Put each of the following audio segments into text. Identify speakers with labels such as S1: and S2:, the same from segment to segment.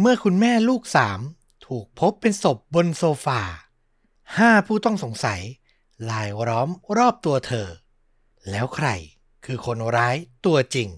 S1: เมื่อคุณแม่ลูกสามถูกพบเป็นศพบนโซฟาห้าผู้ต้องสงสัยลายล้อมรอบตัวเธอ แล้วใครคือคนร้ายตัวจริง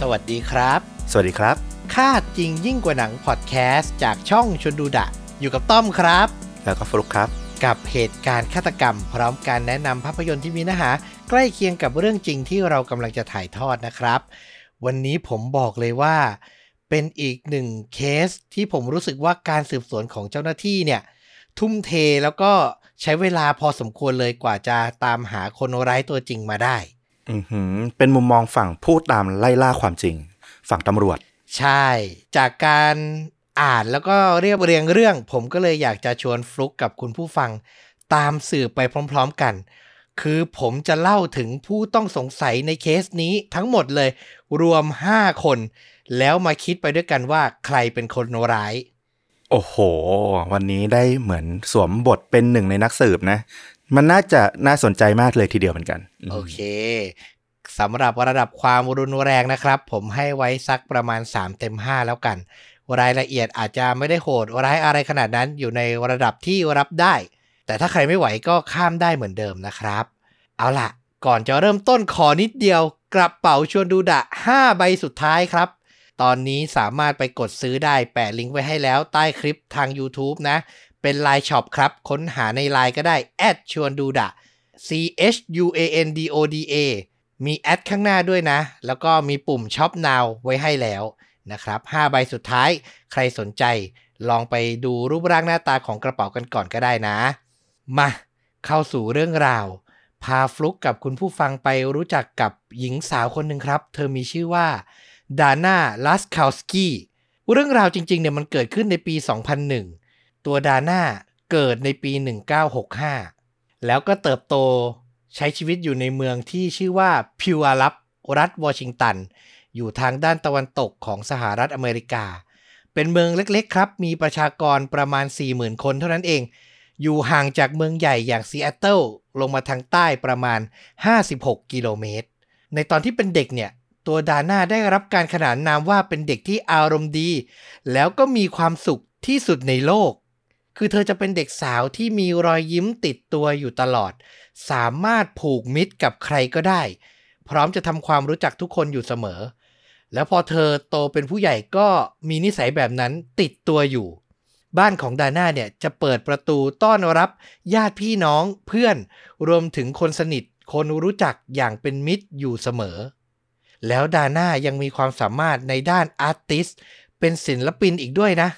S1: สวัสดีครับ
S2: สวัสดีครับ
S1: คาดจริงยิ่งกว่าหนังพอดแคสต์จากช่องชวนดูดะ อยู่กับต้อมครับ
S2: แล้วก็ฟลุกครับ
S1: กับเหตุการณ์ฆาตกรรม พร้อมการแนะนำภาพยนตร์ที่มีเนื้อหาใกล้เคียงกับเรื่องจริงที่เรากำลังจะถ่ายทอดนะครับ วันนี้ผมบอกเลยว่า เป็นอีกหนึ่งเคสที่ผมรู้สึกว่าการสืบสวนของเจ้าหน้าที่เนี่ย ทุ่มเทแล้วก็ใช้เวลาพอสมควรเลยกว่าจะตามหาคนร้ายตัวจริงมาได้
S2: อือหือเป็นมุมมองฝั่งพูดตามไล่ล่าความจริง ฝั่งตำรวจ
S1: ใช่ จากการ อ่านแล้วก็เรียบเรียงเรื่อง ผมก็เลยอยากจะชวนฟลุกกับคุณผู้ฟัง ตามสื่อไปพร้อมๆกัน คือผมจะเล่าถึงผู้ต้องสงสัยในเคสนี้ทั้งหมดเลย รวม 5 คน แล้วมาคิดไปด้วยกันว่าใครเป็นคนร้าย
S2: โอ้โห วันนี้ได้เหมือนสวมบทเป็นหนึ่งในนักสืบนะ มันน่าจะน่าสนใจมากเลยทีเดียวเหมือนกัน
S1: โอเคสำหรับระดับความรุนแรงนะครับ ผมให้ไว้สักประมาณ 3 เต็ม 5 แล้วกัน รายละเอียดอาจจะไม่ได้โหดร้ายอะไรขนาดนั้นอยู่ในระดับที่รับได้ แต่ถ้าใครไม่ไหวก็ข้ามได้เหมือนเดิมนะครับ เอาล่ะ ก่อนจะเริ่มต้นขอนิดเดียว กระเป๋าชวนดูดะ 5 ใบสุดท้ายครับ ตอนนี้สามารถไปกดซื้อได้แปะลิงก์ไว้ให้แล้วใต้คลิปทาง YouTube นะ เป็น LINE Shop ครับ ค้นหาในไลน์ก็ได้แอดชวนดูดะ C H U A N D O D A มีแอดข้างหน้าด้วยนะ แล้วก็มีปุ่มช็อป now ไว้ให้แล้ว นะครับ5ใบสุดท้ายใครสนใจ ลองไปดูรูปร่างหน้าตาของกระเป๋ากันก่อนก็ได้นะ มาเข้าสู่เรื่องราว พาฟลุกกับคุณผู้ฟังไปรู้จักกับหญิงสาวคนหนึ่งครับ เธอมีชื่อว่าดาน่าลัสคาวสกี้เรื่องราวจริงๆเนี่ยมันเกิดขึ้นในปี 2001 ตัวดาน่าเกิดในปี 1965 แล้วก็เติบโตใช้ชีวิตอยู่ในเมืองที่ชื่อว่าพิวอารัปรัฐวอชิงตัน อยู่ทางด้านตะวันตกของสหรัฐอเมริกา เป็นเมืองเล็กๆครับ มีประชากรประมาณ 40,000 คนเท่านั้นเอง อยู่ห่างจากเมืองใหญ่อย่างซีแอตเทิลลงมาทางใต้ประมาณ 56 กิโลเมตร ในตอนที่เป็นเด็กเนี่ย ตัวดาน่าได้รับการขนานนามว่าเป็นเด็กที่อารมณ์ดี แล้วก็มีความสุขที่สุดในโลก คือเธอจะเป็นเด็กสาวที่มีรอยยิ้มติดตัวอยู่ตลอด สามารถผูกมิตรกับใครก็ได้ พร้อมจะทำความรู้จักทุกคนอยู่เสมอ แล้วพอเธอโตเป็นผู้ใหญ่ก็มีนิสัยแบบนั้นติดตัวอยู่ บ้านของดาน่าเนี่ยจะเปิดประตูต้อนรับญาติพี่น้องเพื่อนรวมถึงคนสนิทคนรู้จักอย่างเป็นมิตรอยู่เสมอ แล้วดาน่ายังมีความสามารถในด้าน artist เป็นศิลปินอีกด้วยนะ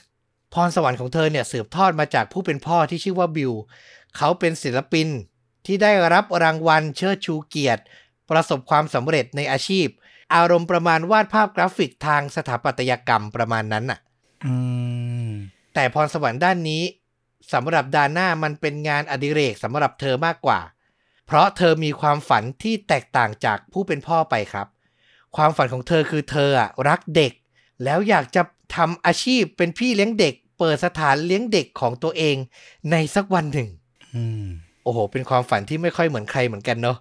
S1: พรสวรรค์ของเธอเนี่ยสืบทอดมาจากผู้เป็นพ่อที่ชื่อว่าบิลเขาเป็นศิลปินที่ได้รับรางวัลเชิดชูเกียรติ ประสบความสำเร็จในอาชีพ อารมณ์ประมาณวาดภาพกราฟิกทางสถาปัตยกรรมประมาณนั้นน่ะ
S2: อืม
S1: แต่พรสวรรค์ด้านนี้สำหรับดาน่ามันเป็นงานอดิเรกสำหรับเธอมากกว่า เพราะเธอมีความฝันที่แตกต่างจากผู้เป็นพ่อไปครับ ความฝันของเธอคือเธออะรักเด็ก แล้วอยากจะทำอาชีพเป็นพี่เลี้ยงเด็ก เปิดสถานเลี้ยงเด็กของตัวเองในสักวันหนึ่ง
S2: อืม
S1: โอ้โห เป็นความฝันที่ไม่ค่อยเหมือนใครเหมือนกันเนาะ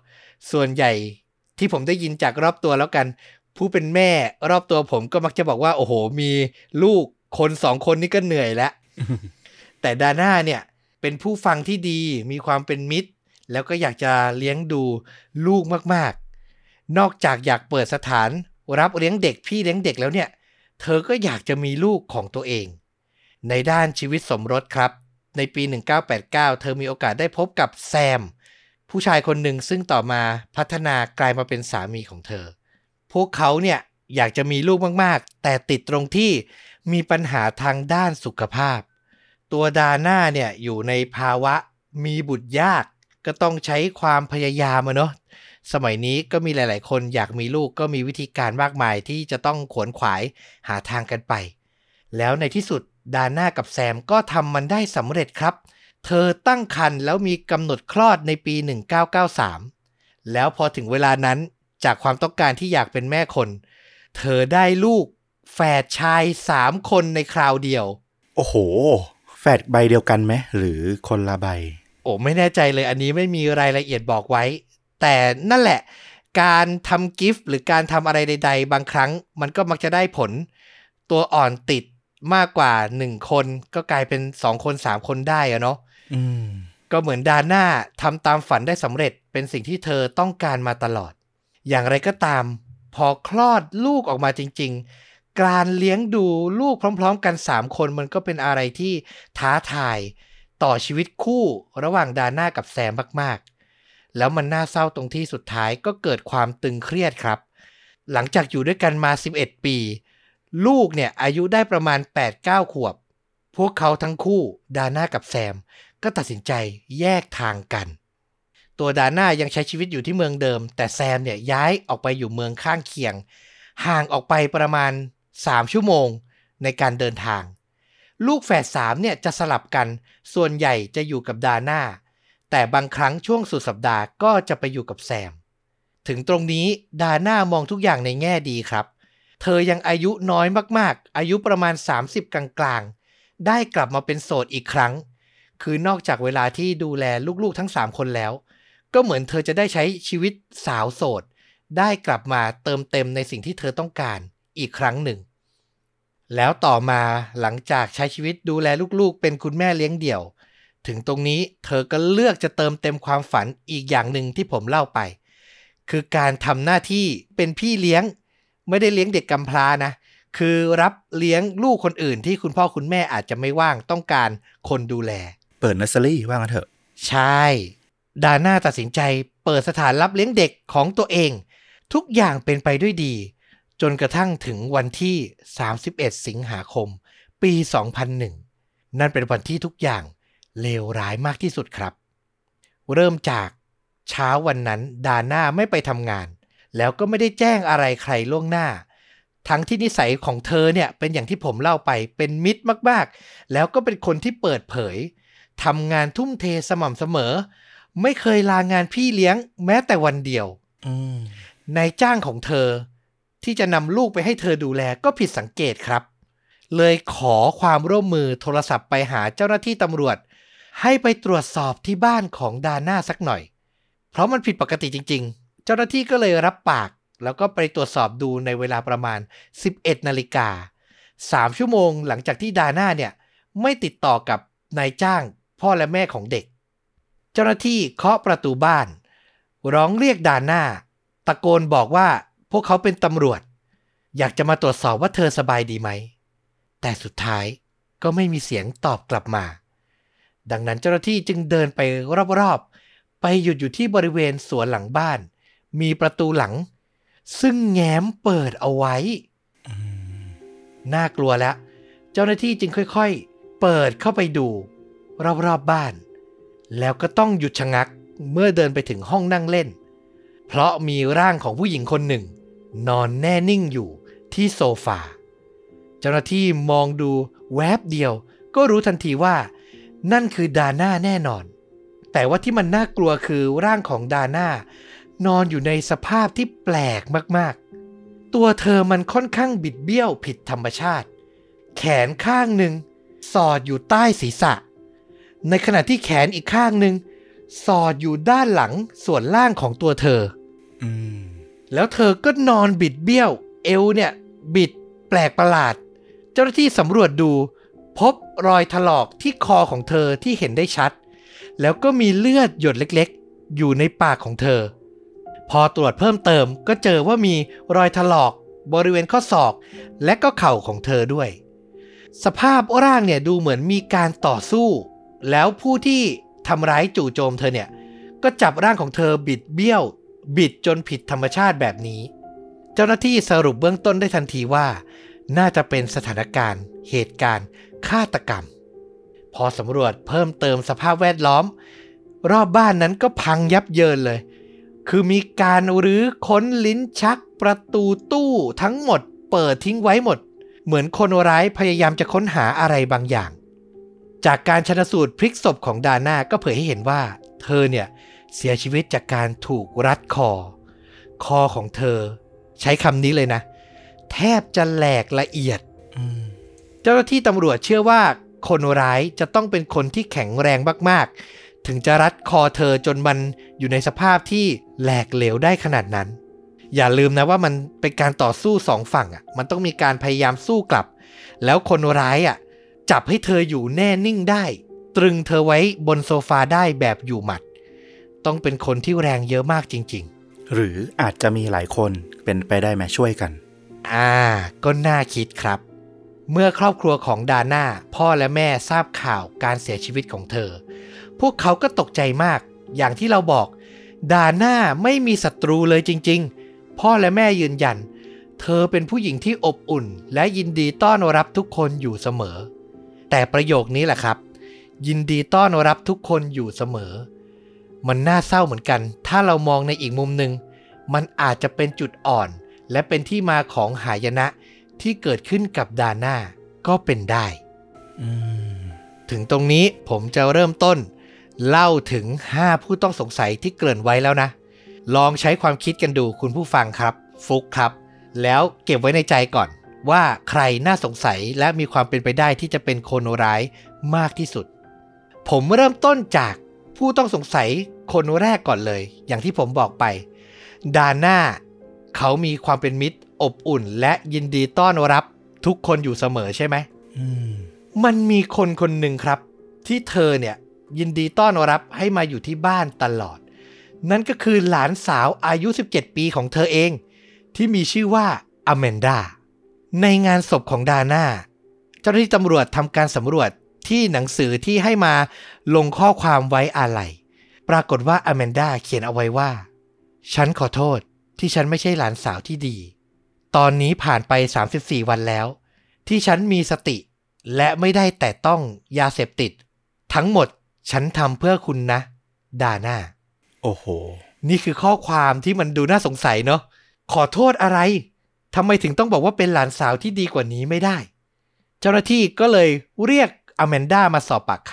S1: ส่วนใหญ่ ที่ผมได้ยินจากรอบตัวแล้วกัน ผู้เป็นแม่รอบตัวผมก็มักจะบอกว่า โอ้โห มีลูกคนสองคนนี่ก็เหนื่อยแล้ว แต่ดาน่าเนี่ย เป็นผู้ฟังที่ดีมีความเป็นมิตร แล้วก็อยากจะเลี้ยงดูลูกมากๆ นอกจากอยากเปิดสถานรับเลี้ยงเด็กพี่เลี้ยงเด็กแล้วเนี่ย เธอก็อยากจะมีลูกของตัวเอง ในด้านชีวิตสมรสครับ ในปี 1989 เธอมีโอกาสได้พบกับแซม ผู้ชายคนหนึ่งซึ่งต่อมาพัฒนากลายมาเป็นสามีของเธอ พวกเขาเนี่ยอยากจะมีลูกมากๆ แต่ติดตรงที่มีปัญหาทางด้านสุขภาพ ตัวดาน่าเนี่ยอยู่ในภาวะมีบุตรยาก ก็ต้องใช้ความพยายามอะเนาะสมัยนี้ก็มีหลาย ๆ คนอยากมีลูกก็มีวิธีการมากมายที่จะต้องขวนขวายหาทางกันไป แล้วในที่สุดดาน่ากับแซมก็ทำมันได้สำเร็จครับเธอตั้งครรภ์แล้วมีกำหนดคลอดในปี 1993 แล้วพอถึงเวลานั้นจากความต้องการที่อยากเป็นแม่คน เธอได้ลูกแฝดชาย3คนในคราวเดียว
S2: โอ้โหแฟดใบเดียวกันไหมหรือคนละใบ
S1: โอ้ไม่แน่ใจเลยอันนี้ไม่มีรายละเอียดบอกไว้ แต่นั่นแหละ การทำกิฟต์หรือการทำอะไรใด ๆ บางครั้ง มันก็มักจะได้ผล ตัวอ่อนติดมากกว่า 1 คนก็กลายเป็น 2 คน 3 คนได้อะเนาะ
S2: อืม
S1: ก็เหมือนดาน่าทำตามฝันได้สำเร็จเป็นสิ่งที่เธอต้องการมาตลอด อย่างไรก็ตาม พอคลอดลูกออกมาจริง ๆ การเลี้ยงดูลูกพร้อม ๆ กัน 3 คนมันก็เป็นอะไรที่ท้าทายต่อชีวิตคู่ระหว่างดาน่ากับแซมมากๆ แล้วมันน่าเศร้าตรงที่สุดท้ายก็เกิดความตึงเครียดครับ หลังจากอยู่ด้วยกันมา 11 ปี ลูกเนี่ยอายุได้ประมาณ 8-9 ขวบ พวกเขาทั้งคู่ดาน่ากับแซม ก็ตัดสินใจแยกทางกัน ตัวดาน่ายังใช้ชีวิตอยู่ที่เมืองเดิม แต่แซมเนี่ยย้ายออกไปอยู่เมืองข้างเคียง ห่างออกไปประมาณ 3 ชั่วโมงในการเดินทาง ลูกแฝดสามเนี่ยจะสลับกัน ส่วนใหญ่จะอยู่กับดาน่า แต่บางครั้งช่วงสุดสัปดาห์ก็จะไปอยู่กับแซม ถึงตรงนี้ดาน่ามองทุกอย่างในแง่ดีครับ เธอยังอายุน้อยมากๆ อายุประมาณ 30 กลางๆ ได้กลับมาเป็นโสดอีกครั้ง คือนอกจากเวลาที่ดูแลลูกๆทั้ง 3 คนแล้ว ก็เหมือนเธอจะได้ใช้ชีวิตสาวโสด ได้กลับมาเติมเต็มในสิ่งที่เธอต้องการอีกครั้งหนึ่ง แล้วต่อมาหลังจากใช้ชีวิตดูแลลูกๆ เป็นคุณแม่เลี้ยงเดี่ยว ถึงตรงนี้เธอก็เลือกจะเติมเต็มความฝันอีกอย่างหนึ่งที่ผมเล่าไป คือการทำหน้าที่เป็นพี่เลี้ยง ไม่ได้เลี้ยงเด็กกำพร้านะคือรับเลี้ยงลูกคนอื่นที่คุณพ่อคุณแม่อาจจะไม่ว่างต้องการคนดูแล
S2: เปิดเนสเซอรี่ว่างั้นเถอะ
S1: ใช่ ดาน่าตัดสินใจเปิดสถานรับเลี้ยงเด็กของตัวเอง ทุกอย่างเป็นไปด้วยดี จนกระทั่งถึงวันที่ 31 สิงหาคม ปี 2001 นั่นเป็นวันที่ทุกอย่างเลวร้ายมากที่สุดครับ เริ่มจากเช้าวันนั้นดาน่าไม่ไปทำงาน แล้วก็ไม่ได้แจ้งอะไรใครล่วงหน้า ทั้งที่นิสัยของเธอเนี่ยเป็นอย่างที่ผมเล่าไปเป็นมิตรมากๆ แล้วก็เป็นคนที่เปิดเผย ทำงานทุ่มเทสม่ำเสมอ ไม่เคยลางานพี่เลี้ยงแม้แต่วันเดียว
S2: อืม
S1: นายจ้างของเธอ ที่จะนำลูกไปให้เธอดูแลก็ผิดสังเกตครับ เลยขอความร่วมมือโทรศัพท์ไปหาเจ้าหน้าที่ตำรวจ ให้ไปตรวจสอบที่บ้านของดาน่าสักหน่อย เพราะมันผิดปกติจริง ๆ เจ้าหน้าที่ก็เลยรับปาก แล้วก็ไปตรวจสอบดูในเวลาประมาณ 11นาฬิกา3ชั่วโมงหลังจากที่ดาน่าเนี่ย ไม่ติดต่อกับนายจ้าง พ่อและแม่ของเด็ก เจ้าหน้าที่เคาะประตูบ้าน ร้องเรียกดาน่าตะโกนบอกว่าพวกเขาเป็นตำรวจ อยากจะมาตรวจสอบว่าเธอสบายดีไหม แต่สุดท้ายก็ไม่มีเสียงตอบกลับมา ดังนั้นเจ้าหน้าที่จึงเดินไปรอบๆ ไปหยุดอยู่ที่บริเวณสวนหลังบ้าน มีประตูหลัง ซึ่งแง้มเปิดเอาไว้ น่ากลัวแล้ว เจ้าหน้าที่จึงค่อยๆ เปิดเข้าไปดู รอบๆบบ้าน แล้วก็ต้องหยุดชะงักเมื่อเดินไปถึงห้องนั่งเล่น เพราะมีร่างของผู้หญิงคนหนึ่ง นอนแน่นิ่งอยู่ที่โซฟา เจ้าหน้าที่มองดูแวบเดียว ก็รู้ทันทีว่า นั่นคือดาน่าแน่นอน แต่ว่าที่มันน่ากลัวคือร่างของดาน่านอนอยู่ในสภาพที่แปลกมากๆ ตัวเธอมันค่อนข้างบิดเบี้ยวผิดธรรมชาติ แขนข้างหนึ่งสอดอยู่ใต้ศีรษะ ในขณะที่แขนอีกข้างหนึ่งสอดอยู่ด้านหลังส่วนล่างของตัวเธอ
S2: อืม
S1: แล้วเธอก็นอนบิดเบี้ยว เอวเนี่ย บิดแปลกประหลาด เจ้าหน้าที่สำรวจดู พบรอยถลอกที่คอของเธอที่เห็นได้ชัด แล้วก็มีเลือดหยดเล็กๆ อยู่ในปากของเธอ พอตรวจเพิ่มเติมก็เจอว่ามีรอยถลอกบริเวณข้อศอก และก็เข่าของเธอด้วย สภาพร่างเนี่ยดูเหมือนมีการต่อสู้ แล้วผู้ที่ทำร้ายจู่โจมเธอเนี่ย ก็จับร่างของเธอบิดเบี้ยว บิดจนผิดธรรมชาติแบบนี้ เจ้าหน้าที่สรุปเบื้องต้นได้ทันทีว่า น่าจะเป็นสถานการณ์ เหตุการณ์ฆาตกรรม พอสำรวจเพิ่มเติมสภาพแวดล้อม รอบบ้านนั้นก็พังยับเยินเลย คือมีการรื้อค้นลิ้นชักประตูตู้ทั้งหมด เปิดทิ้งไว้หมด เหมือนคนร้ายพยายามจะค้นหาอะไรบางอย่าง จากการชนสูตรพลิกศพของดาน่าก็เผยให้เห็นว่า เธอเนี่ยเสียชีวิตจากการถูกรัดคอ คอของเธอ ใช้คำนี้เลยนะ แทบจะแหลกละเอียดเจ้าหน้าที่ตำรวจเชื่อว่า คนร้ายจะต้องเป็นคนที่แข็งแรงมากๆ ถึงจะรัดคอเธอจนมันอยู่ในสภาพที่แหลกเหลวได้ขนาดนั้น อย่าลืมนะว่ามันเป็นการต่อสู้สองฝั่งอะ มันต้องมีการพยายามสู้กลับ แล้วคนร้ายอะ จับให้เธออยู่แน่นิ่งได้ ตรึงเธอไว้บนโซฟาได้แบบอยู่หมัด ต้องเป็นคนที่แรงเยอะมากจริง ๆ
S2: หรืออาจจะมีหลายคนเป็นไปได้ไหมช่วยกัน
S1: อ่า ก็น่าคิดครับ เมื่อครอบครัวของดาน่าพ่อและแม่ทราบข่าวการเสียชีวิตของเธอ พวกเขาก็ตกใจมาก อย่างที่เราบอก ดาน่าไม่มีศัตรูเลยจริง ๆ พ่อและแม่ยืนยัน เธอเป็นผู้หญิงที่อบอุ่น และยินดีต้อนรับทุกคนอยู่เสมอ แต่ประโยคนี้แหละครับ ยินดีต้อนรับทุกคนอยู่เสมอ มันน่าเศร้าเหมือนกัน ถ้าเรามองในอีกมุมหนึ่งมันอาจจะเป็นจุดอ่อน และเป็นที่มาของหายนะที่เกิดขึ้นกับดาน่าก็เป็นได้
S2: อืม
S1: ถึงตรงนี้ผมจะเริ่มต้น เล่าถึง 5 ผู้ต้องสงสัยที่เกริ่นไว้แล้วนะ ลองใช้ความคิดกันดูคุณผู้ฟังครับ ฟุกครับ แล้วเก็บไว้ในใจก่อน ว่าใครน่าสงสัยและมีความเป็นไปได้ที่จะเป็นคนร้ายมากที่สุด ผมเริ่มต้นจากผู้ต้องสงสัยคนแรกก่อนเลย อย่างที่ผมบอกไป ดาน่าเขามีความเป็นมิตร อบอุ่น และยินดีต้อนรับทุกคนอยู่เสมอใช่ไหม
S2: อืม
S1: มันมีคนคนหนึ่งครับ ที่เธอเนี่ยยินดีต้อนรับให้มาอยู่ที่บ้านตลอด นั่นก็คือหลานสาวอายุ 17 ปีของเธอเอง ที่มีชื่อว่าอแมนดา ในงานศพของดาน่าเจ้าหน้าที่ตำรวจทำการสำรวจที่หนังสือที่ให้มาลงข้อความไว้อาลัยปรากฏว่าอแมนดาเขียนเอาไว้ว่า ฉันขอโทษที่ฉันไม่ใช่หลานสาวที่ดี ตอนนี้ผ่านไป 34 วันแล้ว ที่ฉันมีสติ และไม่ได้แต่ต้องยาเสพติด ทั้งหมดฉันทำเพื่อคุณนะ ดาน่า
S2: โอ้โห
S1: นี่คือข้อความที่มันดูน่าสงสัยเนาะขอโทษอะไร ทำไมถึงต้องบอกว่าเป็นหลานสาวที่ดีกว่านี้ไม่ได้ เจ้าหน้าที่ก็เลยเรียกอแมนด้ามาสอบปากค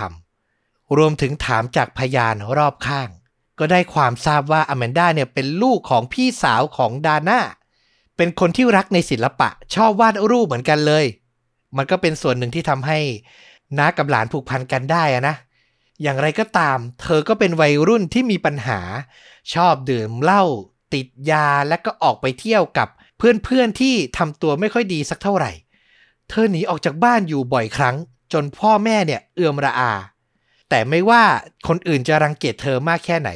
S1: ำรวมถึงถามจากพยานรอบข้าง ก็ได้ความทราบว่าอแมนด้าเนี่ยเป็นลูกของพี่สาวของดาน่าเป็นคนที่รักในศิลปะ ชอบวาดรูปเหมือนกันเลย มันก็เป็นส่วนหนึ่งที่ทำให้น้ากับหลานผูกพันกันได้อะนะ อย่างไรก็ตาม เธอก็เป็นวัยรุ่นที่มีปัญหา ชอบดื่มเหล้าติดยาและก็ออกไปเที่ยวกับ เพื่อนๆที่ทำตัวไม่ค่อยดีสักเท่าไหร่ เธอหนีออกจากบ้านอยู่บ่อยครั้ง จนพ่อแม่เนี่ยเอือมระอา แต่ไม่ว่าคนอื่นจะรังเกียจเธอมากแค่ไหน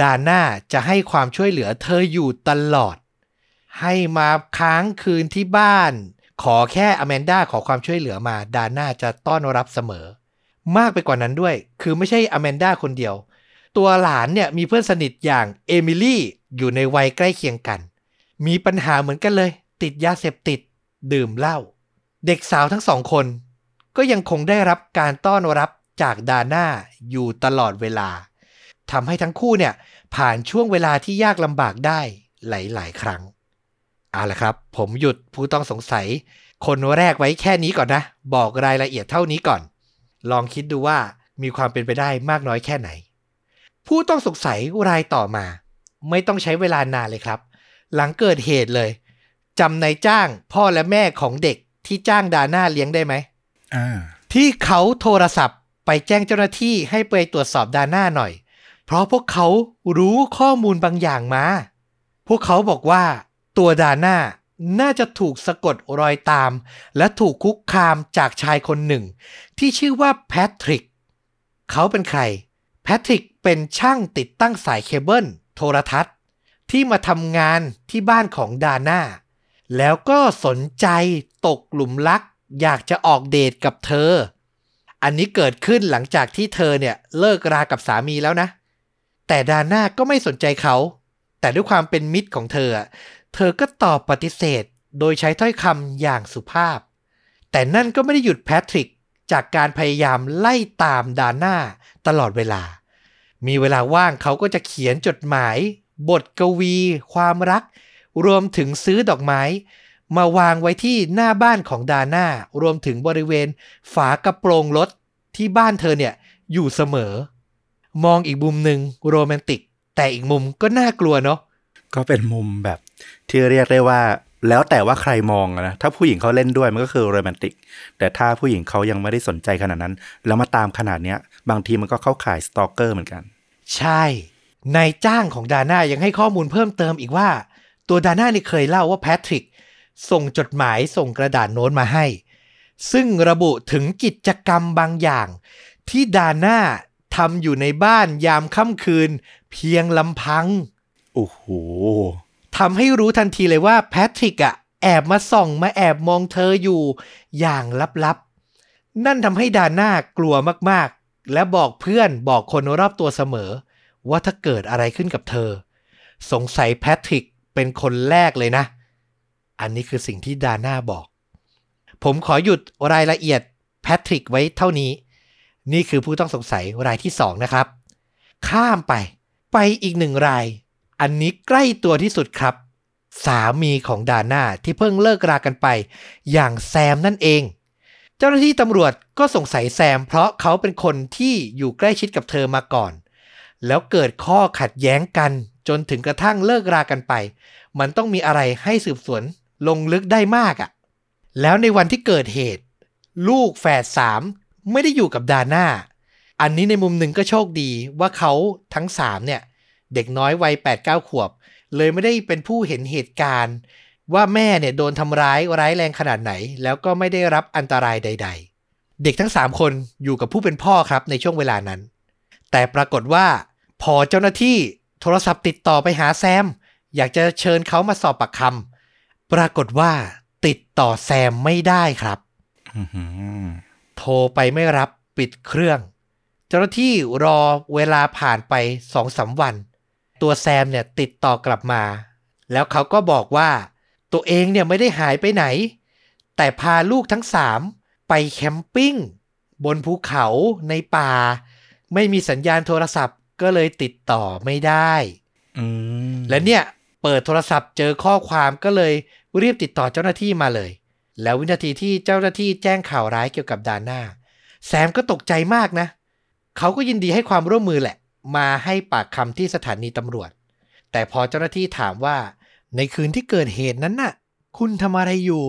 S1: ดาน่าจะให้ความช่วยเหลือเธออยู่ตลอด ให้มาค้างคืนที่บ้าน ขอแค่อแมนด้าขอความช่วยเหลือมา ดาน่าจะต้อนรับเสมอ มากไปกว่านั้นด้วย คือไม่ใช่อแมนด้าคนเดียว ตัวหลานเนี่ยมีเพื่อนสนิทอย่างเอมิลี่อยู่ในวัยใกล้เคียงกัน มีปัญหาเหมือนกันเลย ติดยาเสพติด ดื่มเหล้าเด็กสาวทั้งสองคน ก็ยังคงได้รับการต้อนรับจากดาน่าอยู่ตลอดเวลาทำให้ทั้งคู่เนี่ย ผ่านช่วงเวลาที่ยากลำบากได้หลาย ๆ ครั้งเอาละครับ ผมหยุดผู้ต้องสงสัย คนแรกไว้แค่นี้ก่อนนะ บอกรายละเอียดเท่านี้ก่อน ลองคิดดูว่ามีความเป็นไปได้มากน้อยแค่ไหน ผู้ต้องสงสัยรายต่อมา ไม่ต้องใช้เวลานานเลยครับ หลังเกิดเหตุเลยจำนายจ้างพ่อและแม่ของเด็กที่จ้างดาน่าเลี้ยงได้ไหม
S2: อ่า
S1: ที่เขาโทรศัพท์ไปแจ้งเจ้าหน้าที่ให้ไปตรวจสอบดาน่าหน่อย เพราะพวกเขารู้ข้อมูลบางอย่างมา พวกเขาบอกว่า ตัวดาน่าน่าจะถูกสะกดรอยตาม และถูกคุกคามจากชายคนหนึ่ง ที่ชื่อว่าแพทริก เขาเป็นใคร แพทริกเป็นช่างติดตั้งสายเคเบิลโทรทัศน์ ที่มาทำงานที่บ้านของดาน่าแล้วก็สนใจตกหลุมรัก อยากจะออกเดทกับเธอ อันนี้เกิดขึ้นหลังจากที่เธอเนี่ยเลิกรากับสามีแล้วนะ แต่ดาน่าก็ไม่สนใจเขา แต่ด้วยความเป็นมิตรของเธอ เธอก็ตอบปฏิเสธ โดยใช้ถ้อยคำอย่างสุภาพ แต่นั่นก็ไม่ได้หยุดแพทริกจากการพยายามไล่ตามดาน่าตลอดเวลา มีเวลาว่างเขาก็จะเขียนจดหมาย บทกวี ความรัก รวมถึงซื้อดอกไม้ มาวางไว้ที่หน้าบ้านของดาน่ารวมถึงบริเวณฝากระโปรงรถที่บ้านเธอเนี่ยอยู่เสมอ มองอีกมุมหนึ่งโรแมนติก แต่อีกมุมก็น่ากลัวเนาะ
S2: ก็เป็นมุมแบบที่เรียกได้ว่าแล้วแต่ว่าใครมองอะนะถ้าผู้หญิงเขาเล่นด้วยมันก็คือโรแมนติก แต่ถ้าผู้หญิงเขายังไม่ได้สนใจขนาดนั้น แล้วมาตามขนาดเนี้ย บางทีมันก็เข้าข่ายสตอกเกอร์เหมือนกัน
S1: ใช่ นายจ้างของดาน่ายังให้ข้อมูลเพิ่มเติมอีกว่า ตัวดาน่านี่เคยเล่าว่าแพทริกส่งจดหมายส่งกระดาษโน้ตมาให้ ซึ่งระบุถึงกิจกรรมบางอย่าง ที่ดาน่าทำอยู่ในบ้านยามค่ำคืน เพียงลำพัง
S2: โอ้โห
S1: ทำให้รู้ทันทีเลยว่าแพทริกอะแอบมาส่องมาแอบมองเธออยู่อย่างลับๆ นั่นทำให้ดาน่ากลัวมากๆ และบอกเพื่อนบอกคนรอบตัวเสมอ ว่าถ้าเกิดอะไรขึ้นกับเธอ สงสัยแพทริกเป็นคนแรกเลยนะ อันนี้คือสิ่งที่ดาน่าบอก ผมขอหยุดรายละเอียดแพทริกไว้เท่านี้ นี่คือผู้ต้องสงสัยรายที่สองนะครับ ข้ามไป ไปอีกหนึ่งราย อันนี้ใกล้ตัวที่สุดครับ สามีของดาน่าที่เพิ่งเลิกรากันไป อย่างแซมนั่นเอง เจ้าหน้าที่ตำรวจก็สงสัยแซม เพราะเขาเป็นคนที่อยู่ใกล้ชิดกับเธอมาก่อน แล้วเกิดข้อขัดแย้งกัน จนถึงกระทั่งเลิกรากันไป มันต้องมีอะไรให้สืบสวนลงลึกได้มากอะ่ะ แล้วในวันที่เกิดเหตุ ลูกแฝดสามไม่ได้อยู่กับดาน่า อันนี้ในมุมหนึ่งก็โชคดีว่าเขาทั้งสามเนี่ย เด็กน้อยวัย8ปดเก้าขวบ เลยไม่ได้เป็นผู้เห็นเหตุการณ์ ว่าแม่เนี่ยโดนทำร้ายร้ายแรงขนาดไหน แล้วก็ไม่ได้รับอันตรายใด ๆ เด็กทั้ง3คนอยู่กับผู้เป็นพ่อครับในช่วงเวลานั้น แต่ปรากฏว่า พอเจ้าหน้าที่โทรศัพท์ติดต่อไปหาแซม อยากจะเชิญเขามาสอบปากคำปรากฏว่า ติดต่อแซมไม่ได้ครับ
S2: อื้อหือ
S1: โทรไปไม่รับปิดเครื่อง เจ้าหน้าที่รอเวลาผ่านไปสองสามวัน ตัวแซมเนี่ยติดต่อกลับมา แล้วเขาก็บอกว่า ตัวเองเนี่ยไม่ได้หายไปไหน แต่พาลูกทั้งสามไปแคมปิ้ง บนภูเขาในป่า ไม่มีสัญญาณโทรศัพท์ ก็เลยติดต่อไม่ได้
S2: อืม
S1: และเนี่ยเปิดโทรศัพท์เจอข้อความก็เลยรีบติดต่อเจ้าหน้าที่มาเลย แล้ววินาทีที่เจ้าหน้าที่แจ้งข่าวร้ายเกี่ยวกับดาน่าแซมก็ตกใจมากนะ เขาก็ยินดีให้ความร่วมมือแหละ มาให้ปากคำที่สถานีตำรวจ แต่พอเจ้าหน้าที่ถามว่า ในคืนที่เกิดเหตุนั้นน่ะ คุณทำอะไรอยู่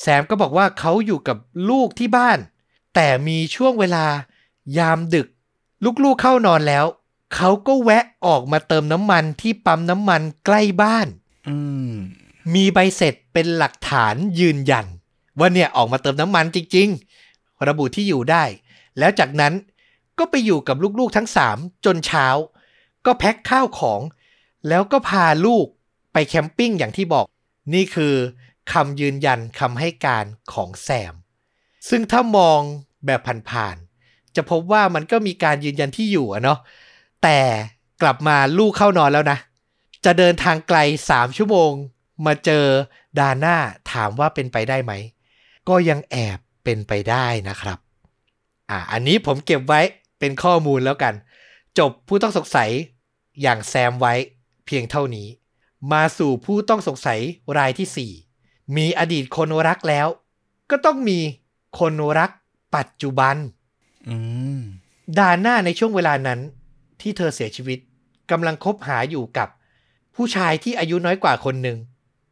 S1: แซมก็บอกว่าเขาอยู่กับลูกที่บ้าน แต่มีช่วงเวลายามดึก ลูกๆเข้านอนแล้ว เขาก็แวะออกมาเติมน้ำมันที่ปั๊มน้ำมันใกล้บ้าน
S2: อืม
S1: มีใบเสร็จเป็นหลักฐานยืนยัน ว่าเนี่ยออกมาเติมน้ำมันจริง ๆ ระบุที่อยู่ได้ แล้วจากนั้นก็ไปอยู่กับลูกๆทั้งสามจนเช้า ก็แพ็คข้าวของ แล้วก็พาลูกไปแคมปิ้งอย่างที่บอก นี่คือคำยืนยันคำให้การของแซม ซึ่งถ้ามองแบบผ่านๆ จะพบว่ามันก็มีการยืนยันที่อยู่อะเนาะแต่กลับมาลูกเข้านอนแล้วนะ จะเดินทางไกล 3 ชั่วโมง มาเจอดาน่าถามว่าเป็นไปได้ไหม ก็ยังแอบเป็นไปได้นะครับ อ่า อันนี้ผมเก็บไว้เป็นข้อมูลแล้วกัน จบผู้ต้องสงสัยอย่างแซมไว้เพียงเท่านี้ มาสู่ผู้ต้องสงสัยรายที่ 4 มีอดีตคนรักแล้ว ก็ต้องมีคนรักปัจจุบัน ดาน่าในช่วงเวลานั้น ที่เธอเสียชีวิตกำลังคบหาอยู่กับ ผู้ชายที่อายุน้อยกว่าคนหนึ่ง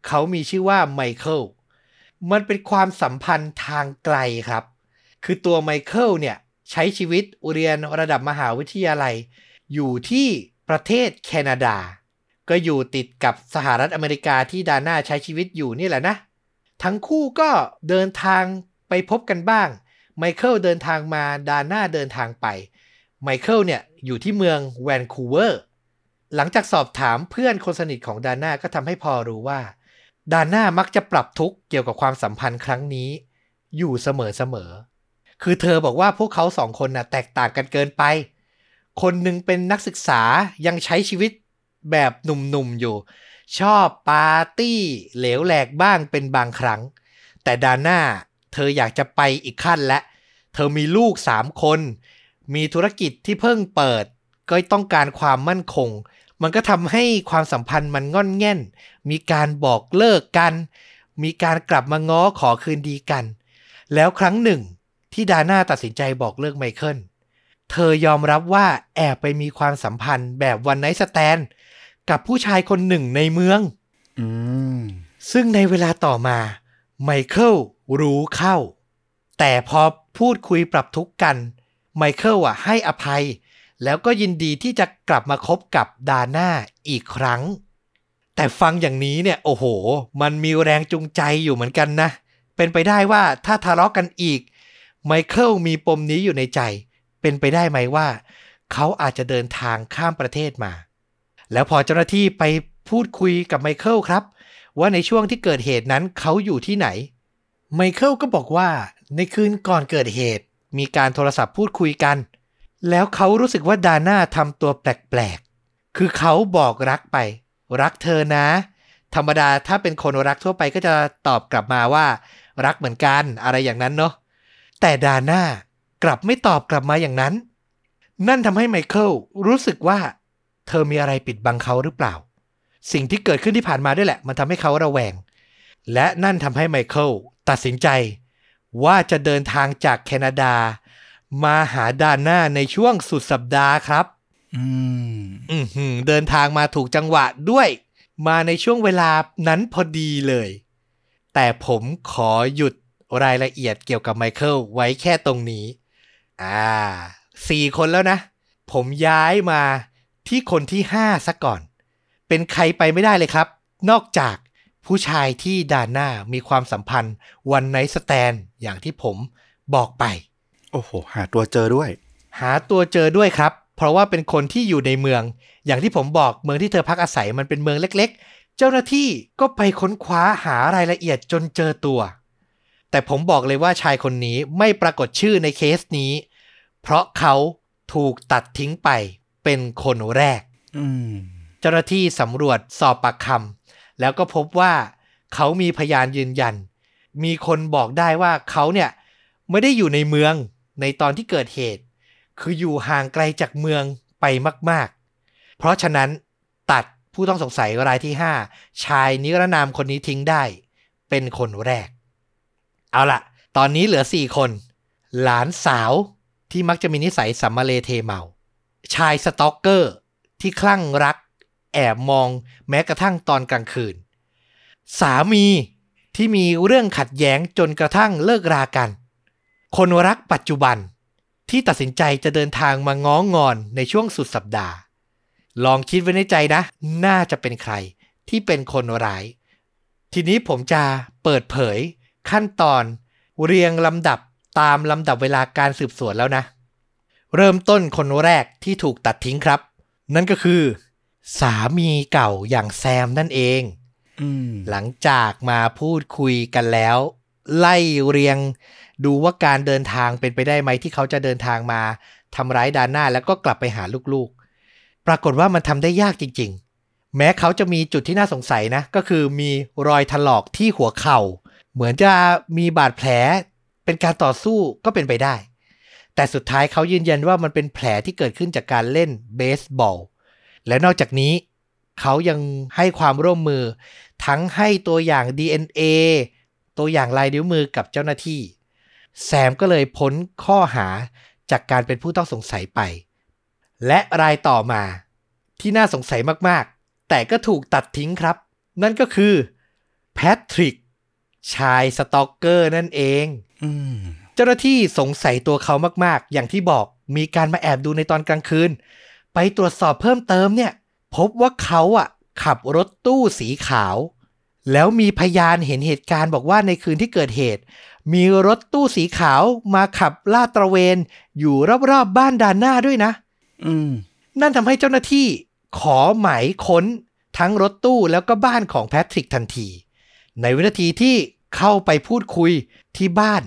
S1: เขามีชื่อว่าไมเคิลมันเป็นความสัมพันธ์ทางไกลครับ คือตัวไมเคิลเนี่ย ใช้ชีวิตเรียนระดับมหาวิทยาลัย อยู่ที่ประเทศแคนาดา ก็อยู่ติดกับสหรัฐอเมริกาที่ดาน่าใช้ชีวิตอยู่นี่แหละนะ ทั้งคู่ก็เดินทางไปพบกันบ้าง ไมเคิลเดินทางมาดาน่าเดินทางไป ไมเคิลเนี่ยอยู่ที่เมืองแวนคูเวอร์ หลังจากสอบถามเพื่อนคนสนิทของดาน่าก็ทำให้พอรู้ว่า ดาน่ามักจะปรับทุกข์เกี่ยวกับความสัมพันธ์ครั้งนี้ อยู่เสมอๆ คือเธอบอกว่าพวกเขาสองคนน่ะแตกต่างกันเกินไป คนหนึ่งเป็นนักศึกษายังใช้ชีวิตแบบหนุ่มๆอยู่ ชอบปาร์ตี้ เหลวแหลกบ้างเป็นบางครั้ง แต่ดาน่า เธออยากจะไปอีกขั้นและ เธอมีลูกสามคน มีธุรกิจที่เพิ่งเปิด ก็ต้องการความมั่นคง มันก็ทำให้ความสัมพันธ์มันง่อนแง่น มีการบอกเลิกกัน มีการกลับมาง้อขอคืนดีกัน แล้วครั้งหนึ่ง ที่ดาน่าตัดสินใจบอกเลิกไมเคิลเธอยอมรับว่าแอบไปมีความสัมพันธ์แบบ one night stand กับผู้ชายคนหนึ่งในเมือง
S2: อืม
S1: ซึ่งในเวลาต่อมา ไมเคิลรู้เข้า แต่พอพูดคุยปรับทุกข์กัน ไมเคิลอะให้อภัย แล้วก็ยินดีที่จะกลับมาคบกับดาน่าอีกครั้ง แต่ฟังอย่างนี้เนี่ย โอ้โห มันมีแรงจูงใจอยู่เหมือนกันนะ เป็นไปได้ว่าถ้าทะเลาะกันอีก ไมเคิลมีปมนี้อยู่ในใจ เป็นไปได้ไหมว่า เขาอาจจะเดินทางข้ามประเทศมา แล้วพอเจ้าหน้าที่ไปพูดคุยกับไมเคิลครับ ว่าในช่วงที่เกิดเหตุนั้นเขาอยู่ที่ไหน ไมเคิลก็บอกว่าในคืนก่อนเกิดเหตุ มีการโทรศัพท์พูดคุยกัน แล้วเขารู้สึกว่าดาน่าทำตัวแปลกๆ คือเขาบอกรักไป รักเธอนะ ธรรมดาถ้าเป็นคนรักทั่วไปก็จะตอบกลับมาว่า รักเหมือนกันอะไรอย่างนั้นเนาะแต่ดาน่ากลับไม่ตอบกลับมาอย่างนั้น นั่นทำให้ไมเคิลรู้สึกว่า เธอมีอะไรปิดบังเขาหรือเปล่า สิ่งที่เกิดขึ้นที่ผ่านมาด้วยแหละ มันทำให้เขาระแวง และนั่นทำให้ไมเคิลตัดสินใจว่าจะเดินทางจากแคนาดา มาหาดาน่าในช่วงสุดสัปดาห์ครับ
S2: อืม
S1: อือหือเดินทางมาถูกจังหวะด้วย มาในช่วงเวลานั้นพอดีเลย แต่ผมขอหยุดรายละเอียดเกี่ยวกับไมเคิลไว้แค่ตรงนี้ อ่าสี่คนแล้วนะ ผมย้ายมาที่คนที่ห้าซะก่อน เป็นใครไปไม่ได้เลยครับ นอกจากผู้ชายที่ดานหน้ามีความสัมพันธ์วันไนสแตนอย่างที่ผมบอกไป
S2: โอ้โห หาตัวเจอด้วย
S1: หาตัวเจอด้วยครับ เพราะว่าเป็นคนที่อยู่ในเมือง อย่างที่ผมบอกเมืองที่เธอพักอาศัยมันเป็นเมืองเล็ก ๆ เจ้าหน้าที่ก็ไปค้นคว้าหารายละเอียดจนเจอตัว แต่ผมบอกเลยว่าชายคนนี้ไม่ปรากฏชื่อในเคสนี้ เพราะเขาถูกตัดทิ้งไปเป็นคนแรก
S2: อืม
S1: เจ้าหน้าที่สำรวจสอบปากคำแล้วก็พบว่าเขามีพยานยืนยัน มีคนบอกได้ว่าเขาเนี่ยไม่ได้อยู่ในเมืองในตอนที่เกิดเหตุ คืออยู่ห่างไกลจากเมืองไปมาก ๆ เพราะฉะนั้นตัดผู้ต้องสงสัยรายที่ 5 ชายนิรนามคนนี้ทิ้งได้ เป็นคนแรก เอาละตอนนี้เหลือ 4 คน หลานสาวที่มักจะมีนิสัยสำมะเลเทเมา ชาย stalker ที่คลั่งรัก แอบมองแม้กระทั่งตอนกลางคืน สามีที่มีเรื่องขัดแย้งจนกระทั่งเลิกรากัน คนรักปัจจุบันที่ตัดสินใจจะเดินทางมาง้องอนในช่วงสุดสัปดาห์ ลองคิดไว้ในใจนะ น่าจะเป็นใครที่เป็นคนร้าย ทีนี้ผมจะเปิดเผยขั้นตอน เรียงลำดับตามลำดับเวลาการสืบสวนแล้วนะ เริ่มต้นคนแรกที่ถูกตัดทิ้งครับ นั่นก็คือ สามีเก่าอย่างแซมนั่นเอง
S2: อืม
S1: หลังจากมาพูดคุยกันแล้ว ไล่เรียง ดูว่าการเดินทางเป็นไปได้ไหมที่เขาจะเดินทางมาทำร้ายดาน่าแล้วก็กลับไปหาลูกๆ ปรากฏว่ามันทำได้ยากจริง ๆ แม้เขาจะมีจุดที่น่าสงสัยนะ ก็คือมีรอยถลอกที่หัวเข่า เหมือนจะมีบาดแผล เป็นการต่อสู้ก็เป็นไปได้ แต่สุดท้ายเขายืนยันว่ามันเป็นแผลที่เกิดขึ้นจากการเล่นเบสบอล และนอกจากนี้ เขายังให้ความร่วมมือ ทั้งให้ตัวอย่าง DNA ตัวอย่างลายนิ้วมือกับเจ้าหน้าที่ แซมก็เลยพ้นข้อหาจากการเป็นผู้ต้องสงสัยไป และรายต่อมาที่น่าสงสัยมากๆ แต่ก็ถูกตัดทิ้งครับ นั่นก็คือแพทริกชายสตอกเกอร์นั่นเอง
S2: อืม
S1: เจ้าหน้าที่สงสัยตัวเขามากๆ อย่างที่บอกมีการมาแอบดูในตอนกลางคืน ไปตรวจสอบเพิ่มเติมเนี่ย พบว่าเขาอะ ขับรถตู้สีขาว แล้วมีพยานเห็นเหตุการณ์บอกว่าในคืนที่เกิดเหตุ มีรถตู้สีขาวมาขับลาดตระเวนอยู่รอบๆบบ้านดานหน้าด้วยนะ
S2: อืม
S1: นั่นทำให้เจ้าหน้าที่ขอหมายค้นทั้งรถตู้แล้วก็บ้านของแพทริกทันที ในวินาทีที่เข้าไปพูดคุยที่บ้าน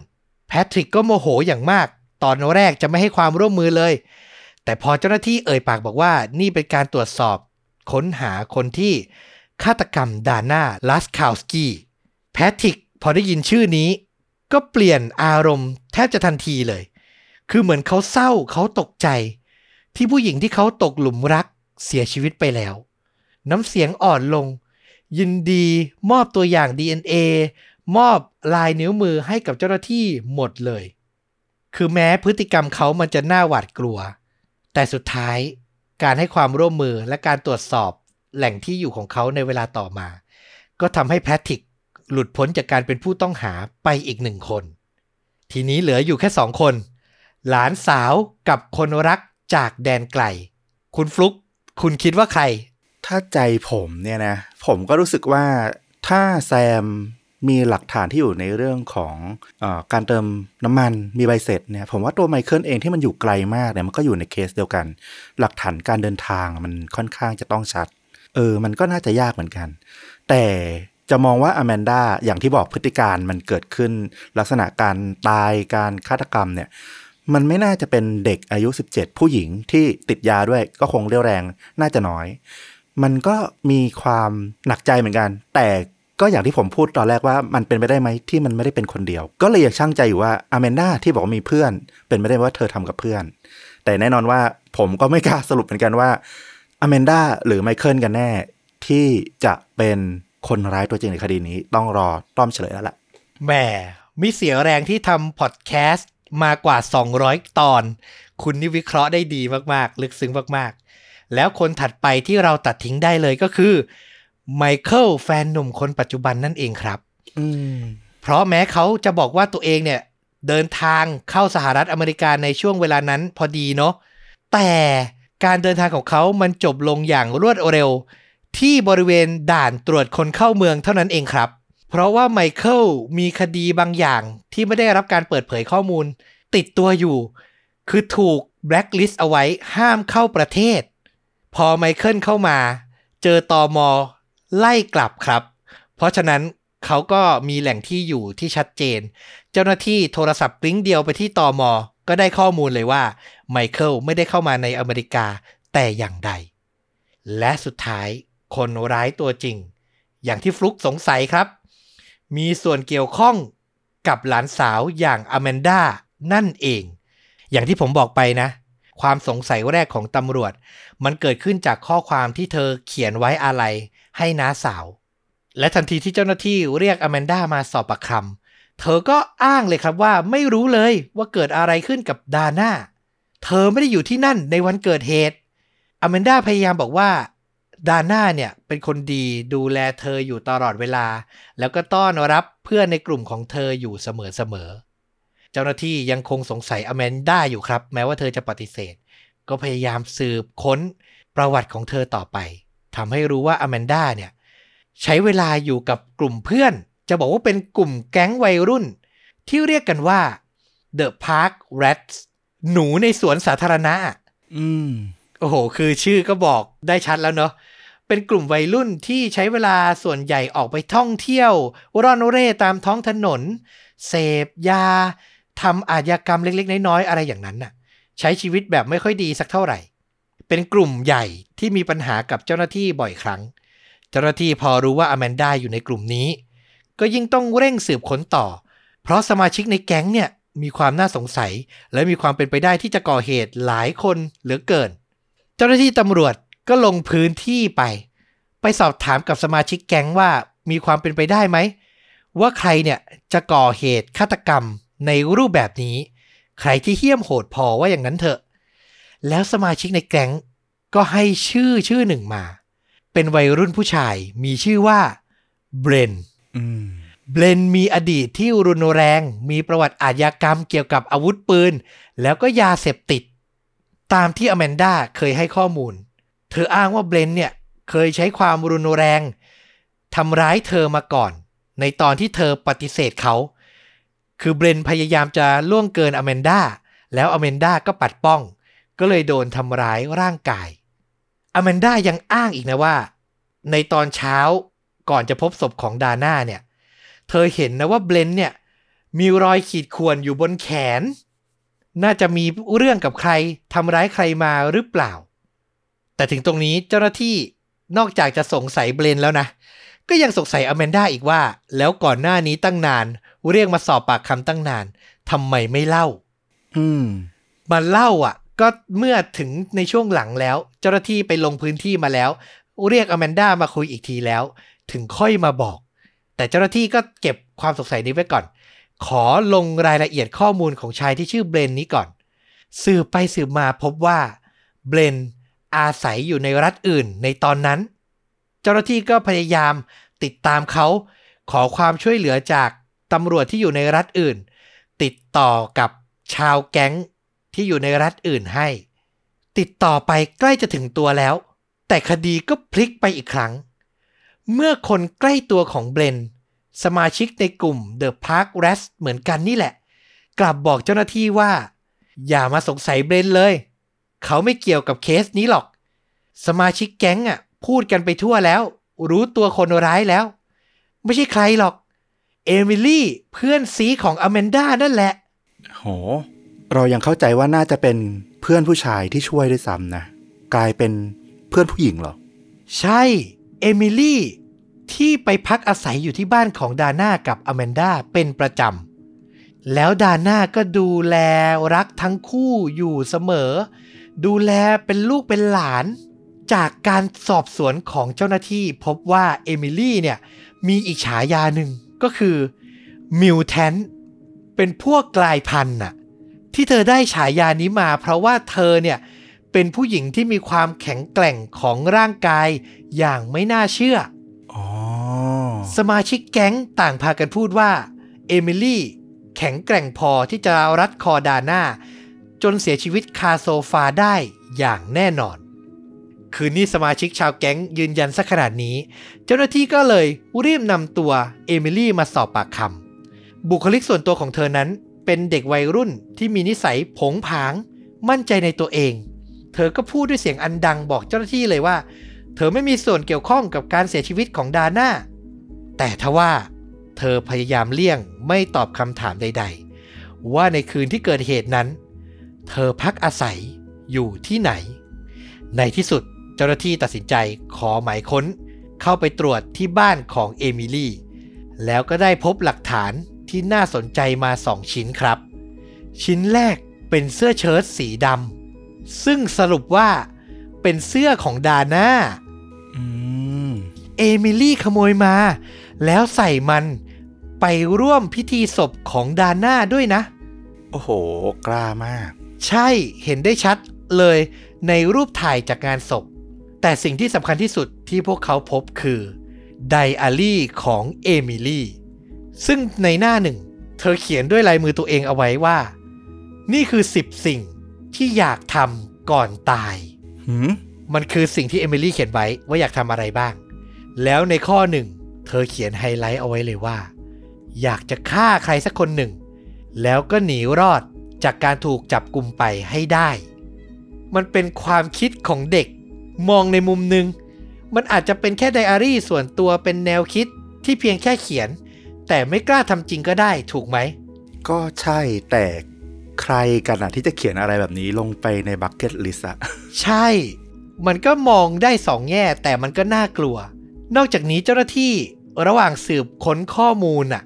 S1: แพทริกก็โมโหอย่างมาก ตอนแรกจะไม่ให้ความร่วมมือเลย แต่พอเจ้าหน้าที่เอ่ยปากบอกว่านี่เป็นการตรวจสอบค้นหาคนที่ฆาตกรรมดาน่าลัสคาวสกี้แพทริกพอได้ยินชื่อนี้ ก็เปลี่ยนอารมณ์แทบจะทันทีเลย คือเหมือนเขาเศร้าเขาตกใจ ที่ผู้หญิงที่เขาตกหลุมรักเสียชีวิตไปแล้ว น้ำเสียงอ่อนลง ยินดีมอบตัวอย่าง DNA มอบลายนิ้วมือให้กับเจ้าหน้าที่หมดเลย คือแม้พฤติกรรมเขามันจะน่าหวาดกลัว แต่สุดท้ายการให้ความร่วมมือและการตรวจสอบแหล่งที่อยู่ของเขาในเวลาต่อมา ก็ทำให้แพทริกหลุดพ้นจากการเป็นผู้ต้องหาไปอีกหนึ่งคน ทีนี้เหลืออยู่แค่สองคน หลานสาวกับคนรักจากแดนไกล คุณฟลุกคุณคิดว่าใคร
S2: ถ้าใจผมเนี่ยนะ ผมก็รู้สึกว่าถ้าแซม มีหลักฐานที่อยู่ในเรื่องของอการเติมน้ำมันมีใบเสร็จเนี่ยผมว่าตัวไมเคิลเองที่มันอยู่ไกลมากเนี่ยมันก็อยู่ในเคสเดียวกัน หลักฐานการเดินทางมันค่อนข้างจะต้องชัด เออ มันก็น่าจะยากเหมือนกัน แต่จะมองว่าอแมนดาอย่างที่บอกพฤติการมันเกิดขึ้น ลักษณะการตายการฆาตกรรมเนี่ย มันไม่น่าจะเป็นเด็กอายุ 17 ผู้หญิงที่ติดยาด้วยก็คงเรียวแรงน่าจะน้อย มันก็มีความหนักใจเหมือนกัน แต่ ก็อย่างที่ผมพูดตอนแรกว่ามันเป็นไปได้ไหมที่มันไม่ได้เป็นคนเดียว ก็เลยยังช่างใจอยู่ว่าอแมนดาที่บอกว่ามีเพื่อน เป็นไปได้ว่าเธอทำกับเพื่อน แต่แน่นอนว่าผมก็ไม่กล้าสรุปเหมือนกันว่าอแมนดาหรือไมเคิลกันแน่ ที่จะเป็นคนร้ายตัวจริงในคดีนี้ต้องรอต้อมเฉลยแล้วล่ะ
S1: แหมมีเสียแรงที่ทำพอดแคสต์มากว่า 200 ตอน คุณนี่วิเคราะห์ได้ดีมากๆ ลึกซึ้งมากๆ แล้วคนถัดไปที่เราตัดทิ้งได้เลยก็คือ ไมเคิลแฟนหนุ่มคนปัจจุบันนั่นเองครับ
S2: อืม
S1: เพราะแม้เขาจะบอกว่าตัวเองเนี่ย เดินทางเข้าสหรัฐอเมริกาในช่วงเวลานั้นพอดีเนาะแต่การเดินทางของเขามันจบลงอย่างรวดเร็ว ที่บริเวณด่านตรวจคนเข้าเมืองเท่านั้นเองครับ เพราะว่าไมเคิลมีคดีบางอย่างที่ไม่ได้รับการเปิดเผยข้อมูล ติดตัวอยู่ คือถูกแบล็คลิสต์เอาไว้ห้ามเข้าประเทศ พอไมเคิลเข้ามา เจอตอมอ ไล่กลับครับ เพราะฉะนั้นเขาก็มีแหล่งที่อยู่ที่ชัดเจน เจ้าหน้าที่โทรศัพท์กลิ้งเดียวไปที่ตอมอก็ได้ข้อมูลเลยว่าไมเคิลไม่ได้เข้ามาในอเมริกาแต่อย่างใด และสุดท้ายคนร้ายตัวจริง อย่างที่ฟลุกสงสัยครับ มีส่วนเกี่ยวข้องกับหลานสาวอย่างอแมนดานั่นเอง อย่างที่ผมบอกไปนะ ความสงสัยแรกของตำรวจ มันเกิดขึ้นจากข้อความที่เธอเขียนไว้อะไร ให้น้าสาว และทันทีที่เจ้าหน้าที่เรียกอแมนด้ามาสอบปากคำเธอก็อ้างเลยครับว่าไม่รู้เลยว่าเกิดอะไรขึ้นกับดาน่าเธอไม่ได้อยู่ที่นั่นในวันเกิดเหตุอแมนด้าพยายามบอกว่าดาน่าเนี่ยเป็นคนดีดูแลเธออยู่ตลอดเวลา แล้วก็ต้อนรับเพื่อนในกลุ่มของเธออยู่เสมอๆเจ้าหน้าที่ยังคงสงสัยอแมนด้าอยู่ครับ แม้ว่าเธอจะปฏิเสธ ก็พยายามสืบค้นประวัติของเธอต่อไป ทำให้รู้ว่าอแมนดาเนี่ยใช้เวลาอยู่กับกลุ่มเพื่อน จะบอกว่าเป็นกลุ่มแก๊งวัยรุ่น ที่เรียกกันว่า The Park Rats หนูในสวนสาธารณะ
S2: อืม
S1: โอ้โห คือชื่อก็บอกได้ชัดแล้วเนาะ เป็นกลุ่มวัยรุ่นที่ใช้เวลาส่วนใหญ่ออกไปท่องเที่ยว ร่อนเร่ตามท้องถนน เสพยาทำอาชญากรรมเล็กๆ น้อยๆ อะไรอย่างนั้นน่ะ ใช้ชีวิตแบบไม่ค่อยดีสักเท่าไหร่ เป็นกลุ่มใหญ่ที่มีปัญหากับเจ้าหน้าที่บ่อยครั้ง เจ้าหน้าที่พอรู้ว่าอแมนด้าอยู่ในกลุ่มนี้ ก็ยิ่งต้องเร่งสืบค้นต่อ เพราะสมาชิกในแก๊งเนี่ยมีความน่าสงสัย และมีความเป็นไปได้ที่จะก่อเหตุหลายคนเหลือเกิน เจ้าหน้าที่ตำรวจก็ลงพื้นที่ไป ไปสอบถามกับสมาชิกแก๊งว่ามีความเป็นไปได้ไหม ว่าใครเนี่ยจะก่อเหตุฆาตกรรมในรูปแบบนี้ ใครที่เหี้ยมโหดพอว่าอย่างนั้นเถอะ แล้วสมาชิกในแก๊งก็ให้ชื่อชื่อหนึ่งมา เป็นวัยรุ่นผู้ชายมีชื่อว่าเบรน
S2: อืม
S1: เบลนมีอดีตที่รุนแรง มีประวัติอาชญากรรมเกี่ยวกับอาวุธปืน แล้วก็ยาเสพติด ตามที่อแมนดาเคยให้ข้อมูล เธออ้างว่าเบลนเนี่ยเคยใช้ความรุนแรงทำร้ายเธอมาก่อน ในตอนที่เธอปฏิเสธเขา คือเบลนพยายามจะล่วงเกินอแมนดาแล้วอแมนดาก็ปัดป้อง ก็เลยโดนทำร้ายร่างกาย อแมนดายังอ้างอีกนะว่า ในตอนเช้าก่อนจะพบศพของดาน่าเนี่ย เธอเห็นนะว่าเบลนเนี่ย มีรอยขีดข่วนอยู่บนแขน น่าจะมีเรื่องกับใครทำร้ายใครมาหรือเปล่า แต่ถึงตรงนี้เจ้าหน้าที่นอกจากจะสงสัยเบลนแล้วนะ ก็ยังสงสัยอแมนด้าอีกว่า แล้วก่อนหน้านี้ตั้งนาน เรียกมาสอบปากคำตั้งนานทำไมไม่เล่า
S2: อืม
S1: มาเล่าอะ ก็เมื่อถึงในช่วงหลังแล้ว เจ้าหน้าที่ไปลงพื้นที่มาแล้ว เรียกอแมนด้ามาคุยอีกทีแล้ว ถึงค่อยมาบอก แต่เจ้าหน้าที่ก็เก็บความสงสัยนี้ไว้ก่อน ขอลงรายละเอียดข้อมูลของชายที่ชื่อเบรนนี้ก่อน สืบไปสืบมาพบว่าเบรนอาศัยอยู่ในรัฐอื่นในตอนนั้น เจ้าหน้าที่ก็พยายามติดตามเขา ขอความช่วยเหลือจากตำรวจที่อยู่ในรัฐอื่น ติดต่อกับชาวแก๊ง ที่อยู่ในรัฐอื่นให้ ติดต่อไปใกล้จะถึงตัวแล้ว แต่คดีก็พลิกไปอีกครั้ง เมื่อคนใกล้ตัวของเบรนสมาชิกในกลุ่ม The Park Rats เหมือนกันนี่แหละ กลับบอกเจ้าหน้าที่ว่า อย่ามาสงสัยเบรนเลย เขาไม่เกี่ยวกับเคสนี้หรอก สมาชิกแก๊งอะ พูดกันไปทั่วแล้ว รู้ตัวคนร้ายแล้ว ไม่ใช่ใครหรอก เอมิลี่เพื่อนซีของอแมนด้านั่นแหละ
S2: โห เรายังเข้าใจว่าน่าจะเป็นเพื่อนผู้ชายที่ช่วยด้วยซ้ำนะ กลายเป็นเพื่อนผู้หญิงเหรอ
S1: ใช่ เอมิลี่ ที่ไปพักอาศัยอยู่ที่บ้านของดาน่ากับอแมนดาเป็นประจำ แล้วดาน่าก็ดูแลรักทั้งคู่อยู่เสมอ ดูแลเป็นลูกเป็นหลาน จากการสอบสวนของเจ้าหน้าที่พบว่าเอมิลี่เนี่ยมีอีกฉายาหนึ่งก็คือมิวแทนเป็นพวกกลายพันธุ์น่ะ ที่เธอได้ฉายานี้มา เพราะว่าเธอเนี่ยเป็นผู้หญิงที่มีความแข็งแกร่งของร่างกายอย่างไม่น่าเชื่อ
S2: อ๋อ
S1: สมาชิกแก๊งต่างพากันพูดว่า เอมิลี่แข็งแกร่งพอที่จะรัดคอดาน่าจนเสียชีวิตคาโซฟาได้อย่างแน่นอน ทีนี้สมาชิกชาวแก๊งยืนยันสักขนาดนี้ เจ้าหน้าที่ก็เลยรีบนำตัวเอมิลี่มาสอบปากคำบุคลิกส่วนตัวของเธอนั้น เป็นเด็กวัยรุ่นที่มีนิสัยโผงผาง มั่นใจในตัวเอง เธอก็พูดด้วยเสียงอันดังบอกเจ้าหน้าที่เลยว่า เธอไม่มีส่วนเกี่ยวข้องกับการเสียชีวิตของดาน่าแต่ทว่า เธอพยายามเลี่ยงไม่ตอบคำถามใด ๆ ว่าในคืนที่เกิดเหตุนั้น เธอพักอาศัยอยู่ที่ไหน ในที่สุดเจ้าหน้าที่ตัดสินใจขอหมายค้น เข้าไปตรวจที่บ้านของเอมิลี่แล้วก็ได้พบหลักฐาน ที่น่าสนใจมาสองชิ้นครับ ชิ้นแรกเป็นเสื้อเชิ้ตสีดำซึ่งสรุปว่าเป็นเสื้อของดาน่า
S2: อืม
S1: เอมิลี่ขโมยมา แล้วใส่มันไปร่วมพิธีศพของดาน่าด้วยนะ
S2: โอ้โห กล้ามาก
S1: ใช่เห็นได้ชัดเลยในรูปถ่ายจากงานศพ แต่สิ่งที่สำคัญที่สุดที่พวกเขาพบคือไดอารี่ของเอมิลี่ ซึ่งในหน้าหนึ่ง เธอเขียนด้วยลายมือตัวเองเอาไว้ว่า นี่คือ10สิ่งที่อยากทำก่อนตาย
S2: หืม
S1: มันคือสิ่งที่เอมิลี่เขียนไว้ว่าอยากทำอะไรบ้าง แล้วในข้อหนึ่ง เธอเขียนไฮไลท์เอาไว้เลยว่า อยากจะฆ่าใครสักคนหนึ่ง แล้วก็หนีรอดจากการถูกจับกลุ่มไปให้ได้ มันเป็นความคิดของเด็ก มองในมุมหนึ่ง มันอาจจะเป็นแค่ไดอารี่ส่วนตัวเป็นแนวคิดที่เพียงแค่เขียน แต่ไม่กล้าทำจริงก็ได้ถูกไหม
S2: ก็ใช่แต่ใครกันอะที่จะเขียนอะไรแบบนี้ลงไปใน bucket list อะ
S1: ใช่ มันก็มองได้สองแง่แต่มันก็น่ากลัว นอกจากนี้เจ้าหน้าที่ระหว่างสืบค้นข้อมูลน่ะ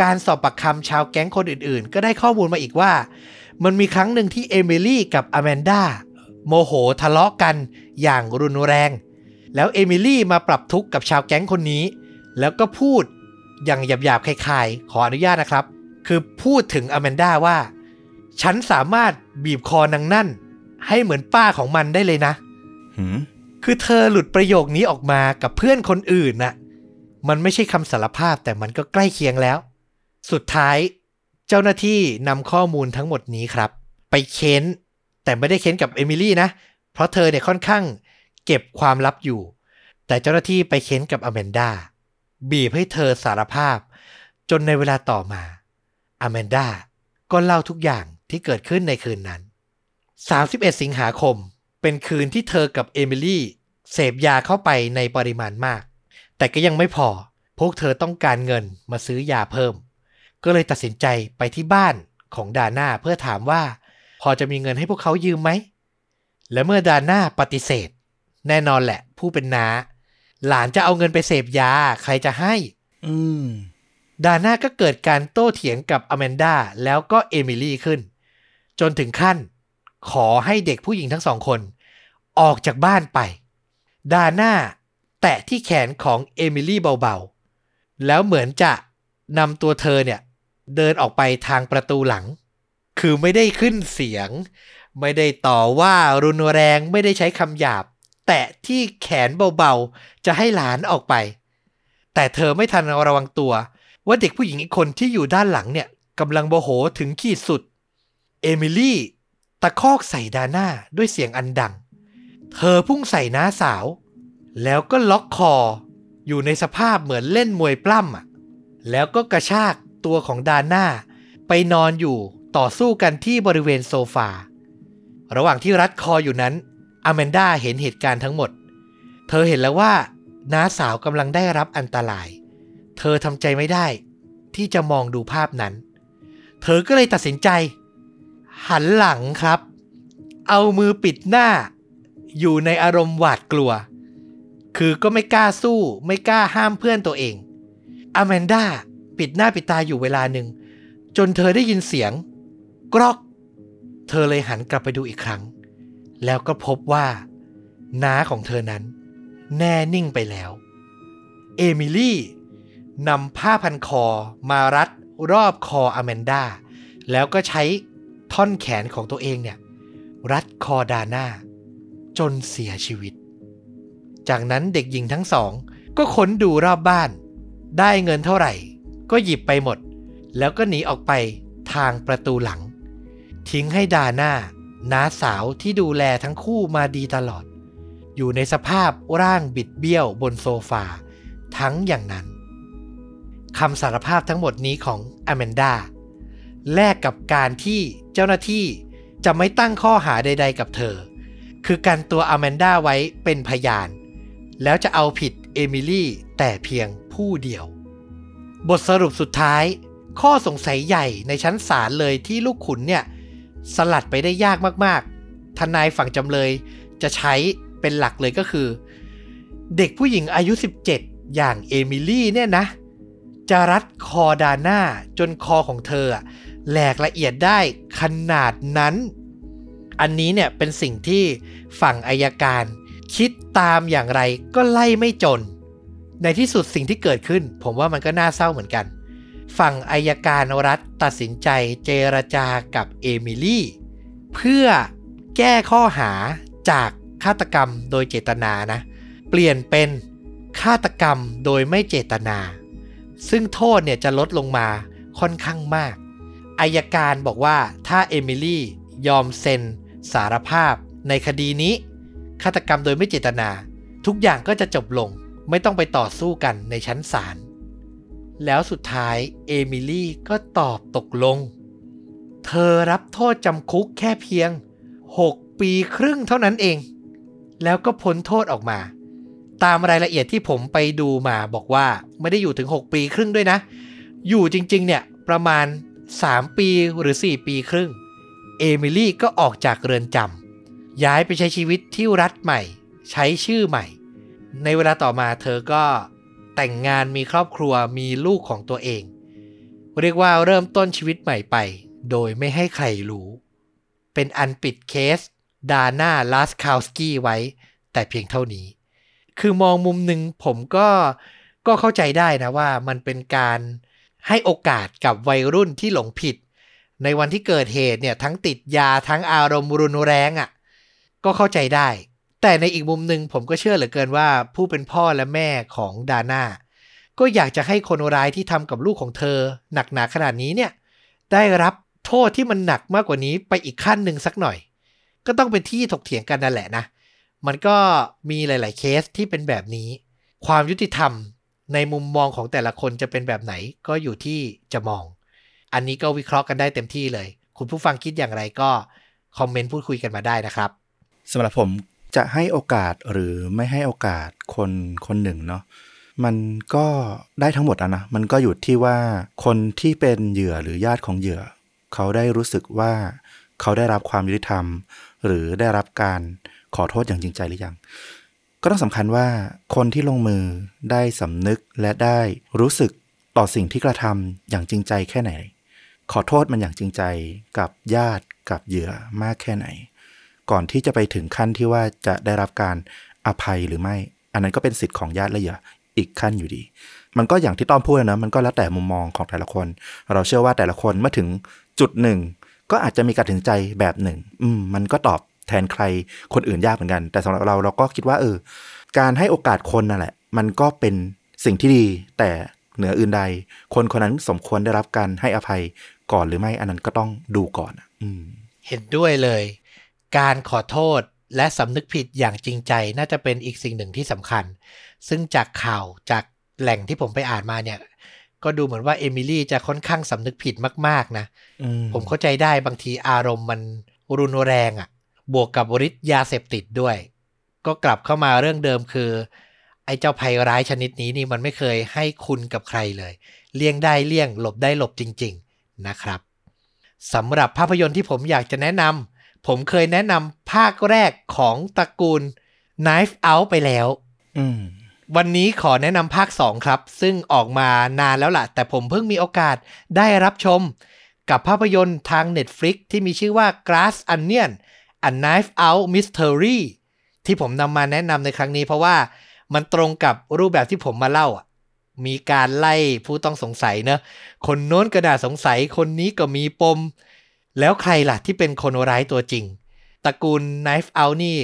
S1: การสอบปากคำชาวแก๊งคนอื่นๆ ก็ได้ข้อมูลมาอีกว่า มันมีครั้งหนึ่งที่เอมิลี่กับอแมนดาโมโหทะเลาะกันอย่างรุนแรง แล้วเอมิลี่มาปรับทุกข์กับชาวแก๊งคนนี้ แล้วก็พูด อย่างหยาบๆคลายๆ ขออนุญาตนะครับ คือพูดถึงอแมนดาว่า ฉันสามารถบีบคอนางนั่น ให้เหมือนป้าของมันได้เลยนะ
S2: หืม
S1: คือเธอหลุดประโยคนี้ออกมากับเพื่อนคนอื่นน่ะ มันไม่ใช่คำสารภาพแต่มันก็ใกล้เคียงแล้ว สุดท้ายเจ้าหน้าที่นำข้อมูลทั้งหมดนี้ครับ ไปเค้น แต่ไม่ได้เค้นกับเอมิลี่นะ เพราะเธอเนี่ยค่อนข้างเก็บความลับอยู่ แต่เจ้าหน้าที่ไปเค้นกับอแมนดา บีบให้เธอสารภาพ จนในเวลาต่อมาอแมนดาก็เล่าทุกอย่างที่เกิดขึ้นในคืนนั้น 31 สิงหาคม เป็นคืนที่เธอกับเอมิลี่เสพยาเข้าไปในปริมาณมาก แต่ก็ยังไม่พอ พวกเธอต้องการเงินมาซื้อยาเพิ่ม ก็เลยตัดสินใจไปที่บ้านของดาน่าเพื่อถามว่า พอจะมีเงินให้พวกเขายืมไหม และเมื่อดาน่าปฏิเสธ แน่นอนแหละ ผู้เป็นน้า หลานจะเอาเงินไปเสพยา ใครจะให้
S2: อืม
S1: ดาน่าก็เกิดการโต้เถียงกับอแมนดาแล้วก็เอมิลี่ขึ้น จนถึงขั้น ขอให้เด็กผู้หญิงทั้งสองคน ออกจากบ้านไป ดาน่าแตะที่แขนของเอมิลี่เบาๆ แล้วเหมือนจะนำตัวเธอเนี่ย เดินออกไปทางประตูหลัง คือไม่ได้ขึ้นเสียง ไม่ได้ต่อว่ารุนแรงไม่ได้ใช้คำหยาบ แตะที่แขนเบาๆ จะให้หลานออกไป แต่เธอไม่ทันระวังตัว ว่าเด็กผู้หญิงอีกคนที่อยู่ด้านหลังเนี่ยกำลังโมโหถึงขีดสุด เอมิลี่ตะคอกใส่ดาน่าด้วยเสียงอันดัง เธอพุ่งใส่น้าสาว แล้วก็ล็อกคอ อยู่ในสภาพเหมือนเล่นมวยปล้ำอะ แล้วก็กระชากตัวของดาน่าไปนอนอยู่ต่อสู้กันที่บริเวณโซฟา ระหว่างที่รัดคออยู่นั้น อแมนดาเห็นเหตุการณ์ทั้งหมด เธอเห็นแล้วว่าน้าสาวกำลังได้รับอันตราย เธอทำใจไม่ได้ ที่จะมองดูภาพนั้น เธอก็เลยตัดสินใจ หันหลังครับ เอามือปิดหน้า อยู่ในอารมณ์หวาดกลัว คือก็ไม่กล้าสู้ไม่กล้าห้ามเพื่อนตัวเอง อแมนดาปิดหน้าปิดตาอยู่เวลาหนึ่ง จนเธอได้ยินเสียง กรอก เธอเลยหันกลับไปดูอีกครั้ง แล้วก็พบว่าน้าของเธอนั้น แน่นิ่งไปแล้ว เอมิลี่นำผ้าพันคอมารัดรอบคออแมนดาแล้วก็ใช้ท่อนแขนของตัวเองเนี่ย รัดคอดาน่าจนเสียชีวิต จากนั้นเด็กหญิงทั้งสอง ก็ค้นดูรอบบ้าน ได้เงินเท่าไหร่ ก็หยิบไปหมด แล้วก็หนีออกไปทางประตูหลัง ทิ้งให้ดาน่า น้าสาวที่ดูแลทั้งคู่มาดีตลอด อยู่ในสภาพร่างบิดเบี้ยวบนโซฟา ทั้งอย่างนั้นคำสารภาพทั้งหมดนี้ของอแมนดาแลกกับการที่เจ้าหน้าที่จะไม่ตั้งข้อหาใด ๆ กับเธอ คือการตัวอแมนดาไว้เป็นพยาน แล้วจะเอาผิดเอมิลี่แต่เพียงผู้เดียว บทสรุปสุดท้าย ข้อสงสัยใหญ่ในชั้นศาลเลยที่ลูกขุนเนี่ย สลัดไปได้ยากมากๆ ทนายฝั่งจำเลยจะใช้เป็นหลักเลยก็คือ เด็กผู้หญิงอายุ 17 อย่างเอมิลี่เนี่ยนะ จะรัดคอดาน่าจนคอของเธอแหลกละเอียดได้ขนาดนั้น อันนี้เนี่ยเป็นสิ่งที่ฝั่งอายการ คิดตามอย่างไรก็ไล่ไม่จน ในที่สุดสิ่งที่เกิดขึ้น ผมว่ามันก็น่าเศร้าเหมือนกัน ฝั่งอายการรัฐตัดสินใจเจรจากับเอมิลี่ เพื่อแก้ข้อหาจากฆาตกรรมโดยเจตนานะ เปลี่ยนเป็นฆาตกรรมโดยไม่เจตนา ซึ่งโทษเนี่ยจะลดลงมาค่อนข้างมากอายการบอกว่าถ้าเอมิลี่ยอมเซ็นสารภาพในคดีนี้ฆาตกรรมโดยไม่เจตนา ทุกอย่างก็จะจบลงไม่ต้องไปต่อสู้กันในชั้นศาล แล้วสุดท้ายเอมิลี่ก็ตอบตกลง เธอรับโทษจำคุกแค่เพียง 6 ปีครึ่งเท่านั้นเอง แล้วก็พ้นโทษออกมา ตามรายละเอียดที่ผมไปดูมาบอกว่าไม่ได้อยู่ถึง 6 ปีครึ่งด้วยนะ อยู่จริงๆเนี่ยประมาณ 3 ปีหรือ 4 ปีครึ่ง เอมิลี่ก็ออกจากเรือนจำย้ายไปใช้ชีวิตที่รัฐใหม่ ใช้ชื่อใหม่ ในเวลาต่อมาเธอก็ แต่งงานมีครอบครัวมีลูกของตัวเอง เรียกว่าเริ่มต้นชีวิตใหม่ไป โดยไม่ให้ใครรู้ เป็นอันปิดเคส ดาน่าลาสคาวสกี้ไว้ แต่เพียงเท่านี้ คือมองมุมหนึ่งผมก็ก็เข้าใจได้นะว่ามันเป็นการให้โอกาสกับวัยรุ่นที่หลงผิด ในวันที่เกิดเหตุเนี่ยทั้งติดยาทั้งอารมณ์รุนแรงอะ่ะก็เข้าใจได้ แต่ในอีกมุมหนึ่งผมก็เชื่อเหลือเกินว่า ผู้เป็นพ่อและแม่ของดาน่าก็อยากจะให้คนร้ายที่ทำกับลูกของเธอ หนักหนาขนาดนี้เนี่ยได้รับโทษที่มันหนักมากกว่านี้ไปอีกขั้นหนึ่งสักหน่อย ก็ต้องเป็นที่ถกเถียงกันนั่นแหละนะ มันก็มีหลาย ๆ เคสที่เป็นแบบนี้ ความยุติธรรมในมุมมองของแต่ละคนจะเป็นแบบไหนก็อยู่ที่จะมอง อันนี้ก็วิเคราะห์กันได้เต็มที่เลย คุณผู้ฟังคิดอย่างไรก็คอมเมนต์พูดคุยกันมาได้นะครับ
S2: สำหรับผม จะให้โอกาสหรือไม่ให้โอกาสคนคนหนึ่งเนาะมันก็ได้ทั้งหมดอะนะ มันก็อยู่ที่ว่าคนที่เป็นเหยื่อหรือญาติของเหยื่อ เขาได้รู้สึกว่าเขาได้รับความยุติธรรม หรือได้รับการขอโทษอย่างจริงใจหรือยัง ก็ต้องสำคัญว่าคนที่ลงมือได้สำนึกและได้รู้สึกต่อสิ่งที่กระทำอย่างจริงใจแค่ไหน ขอโทษมันอย่างจริงใจกับญาติกับเหยื่อมากแค่ไหน ก่อนที่จะไปถึงขั้นที่ว่าจะได้รับการอภัยหรือไม่ อันนั้นก็เป็นสิทธิ์ของญาติและเหยื่ออีกขั้นอยู่ดี มันก็อย่างที่ต้อมพูดนะมันก็แล้วแต่มุมมองของแต่ละคน เราเชื่อว่าแต่ละคนเมื่อถึงจุดหนึ่ง ก็อาจจะมีการถึงใจแบบหนึ่ง อืมมันก็ตอบแทนใครคนอื่นยากเหมือนกัน แต่สำหรับเราเราก็คิดว่าเออ การให้โอกาสคนนั่นแหละ มันก็เป็นสิ่งที่ดี แต่เหนืออื่นใด คนคนนั้นสมควรได้รับการให้อภัยก่อนหรือไม่อันนั้นก็ต้องดูก่อน อืม
S1: เห็นด้วยเลย การขอโทษและสำนึกผิดอย่างจริงใจน่าจะเป็นอีกสิ่งหนึ่งที่สำคัญ ซึ่งจากข่าวจากแหล่งที่ผมไปอ่านมาเนี่ย ก็ดูเหมือนว่าเอมิลี่จะค่อนข้างสำนึกผิดมากๆนะ
S2: อืม
S1: ผมเข้าใจได้บางทีอารมณ์มันรุนแรงอะ่ะ บวกกับฤทธิ์ยาเสพติดด้วย ก็กลับเข้ามาเรื่องเดิมคือ ไอ้เจ้าภัยร้ายชนิดนี้นี่มันไม่เคยให้คุณกับใครเลย เลี่ยงได้เลี่ยงหลบได้หลบจริง ๆ นะครับสำหรับภาพยนตร์ที่ผมอยากจะแนะนำ ผมเคยแนะนำภาคแรกของตระกูล Knife Out ไปแล้ว
S2: อืม
S1: วันนี้ขอแนะนำภาค 2 ครับ ซึ่งออกมานานแล้วล่ะ แต่ผมเพิ่งมีโอกาสได้รับชม กับภาพยนตร์ทาง Netflix ที่มีชื่อว่า Glass Onion A Knife Out Mystery ที่ผมนำมาแนะนำในครั้งนี้เพราะว่ามันตรงกับรูปแบบที่ผมมาเล่าอะมีการไล่ผู้ต้องสงสัยเนอะคนโน้นก็น่าสงสัยคนนี้ก็มีปม แล้วใครล่ะที่เป็นคนร้ายตัวจริงตระกูล Knife Out นี่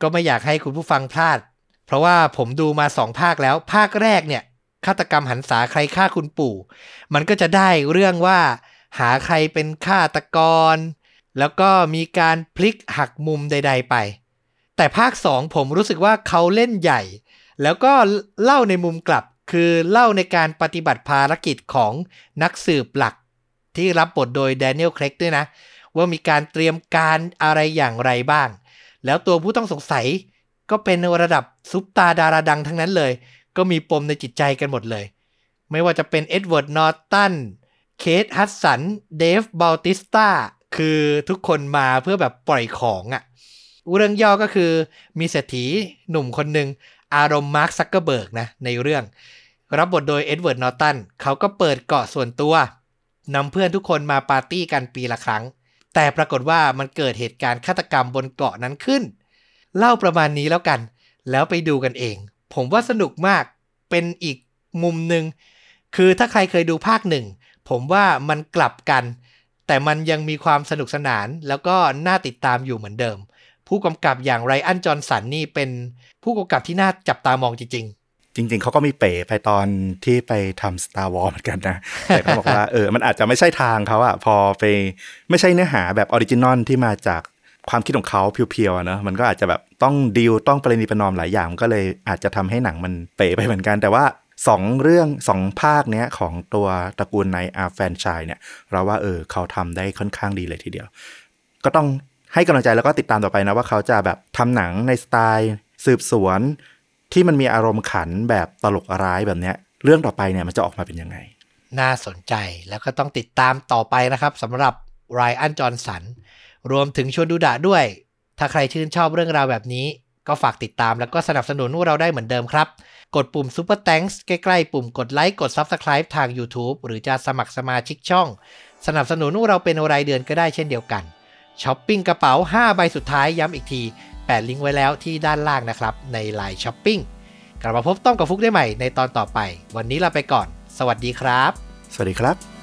S1: ก็ไม่อยากให้คุณผู้ฟังพลาด เพราะว่าผมดูมาสองภาคแล้ว ภาคแรกเนี่ยฆาตกรรมหันษาใครฆ่าคุณปู่ มันก็จะได้เรื่องว่า หาใครเป็นฆาตกร แล้วก็มีการพลิกหักมุมใด ๆ ไป แต่ภาคสองผมรู้สึกว่าเขาเล่นใหญ่ แล้วก็เล่าในมุมกลับคือเล่าในการปฏิบัติภารกิจของนักสืบหลัก ที่รับบทโดยแดเนียลเครกด้วยนะ ว่ามีการเตรียมการอะไรอย่างไรบ้าง แล้วตัวผู้ต้องสงสัยก็เป็นระดับซุปตาดาราดังทั้งนั้นเลย ก็มีปมในจิตใจกันหมดเลย ไม่ว่าจะเป็นเอ็ดเวิร์ดนอร์ตันเคทฮัตสันเดฟบาติสตาคือทุกคนมาเพื่อแบบปล่อยของอะ่ะเรื่องย่อก็คือมีเศรษฐีหนุ่มคนหนึ่งอารมณ์มาร์คซักเกอร์เบิร์กนะในเรื่อง รับบทโดยเอ็ดเวิร์ดนอร์ตันเขาก็เปิดเกาะส่วนตัว นำเพื่อนทุกคนมาปาร์ตี้กันปีละครั้ง แต่ปรากฏว่ามันเกิดเหตุการณ์ฆาตกรรมบนเกาะนั้นขึ้น เล่าประมาณนี้แล้วกัน แล้วไปดูกันเอง ผมว่าสนุกมากเป็นอีกมุมหนึ่งคือถ้าใครเคยดูภาคหนึ่งผมว่ามันกลับกัน แต่มันยังมีความสนุกสนานแล้วก็น่าติดตามอยู่เหมือนเดิม ผู้กำกับอย่างไรอันจอห์นสันนี่เป็นผู้กำกับที่น่าจับตามองจริง
S2: จริง ๆ เขาก็มีเป๋ไปตอนที่ไปทำ Star Wars เหมือนกันนะ แต่เขาบอกว่าเออ มันอาจจะไม่ใช่ทางเขาอะพอไปไม่ใช่เนื้อหาแบบ original ที่มาจากความคิดของเขาเพียวๆอะเนอะมันก็อาจจะแบบต้องดีลต้องประนีประนอมหลายอย่างมันก็เลยอาจจะทำให้หนังมันเป๋ไปเหมือนกัน แต่ว่าสองเรื่องสองภาคเนี้ยของตัวตระกูลในอาแฟนชายเนี่ย เราว่าเออเขาทำได้ค่อนข้างดีเลยทีเดียว ก็ต้องให้กำลังใจแล้วก็ติดตามต่อไปนะว่าเขาจะแบบทำหนังในสไตล์ สืบสวน ที่มันมีอารมณ์ขันแบบตลกร้ายแบบเนี้ย เรื่องต่อไปเนี่ยมันจะออกมาเป็นยังไง
S1: น่าสนใจแล้วก็ต้องติดตามต่อไปนะครับสำหรับไรอันจอห์นสันรวมถึงชวนดูดะด้วย ถ้าใครชื่นชอบเรื่องราวแบบนี้ก็ฝากติดตามแล้วก็สนับสนุนพวกเราได้เหมือนเดิมครับ กดปุ่ม Super Thanks ใกล้ๆ ปุ่มกดไลค์กด Subscribe ทาง YouTube หรือจะสมัครสมาชิกช่อง สนับสนุนพวกเราเป็นรายเดือนก็ได้เช่นเดียวกันช้อปปิ้งกระเป๋า 5 ใบสุดท้ายย้ำอีกที แปะลิงก์ไว้แล้วที่ด้านล่างนะครับ ในไลน์ช้อปปิ้งกลับมาพบต้อมกับฟลุกได้ใหม่ในตอนต่อไป วันนี้ลาไปก่อน สวัสดีครับ
S2: สวัสดีครับ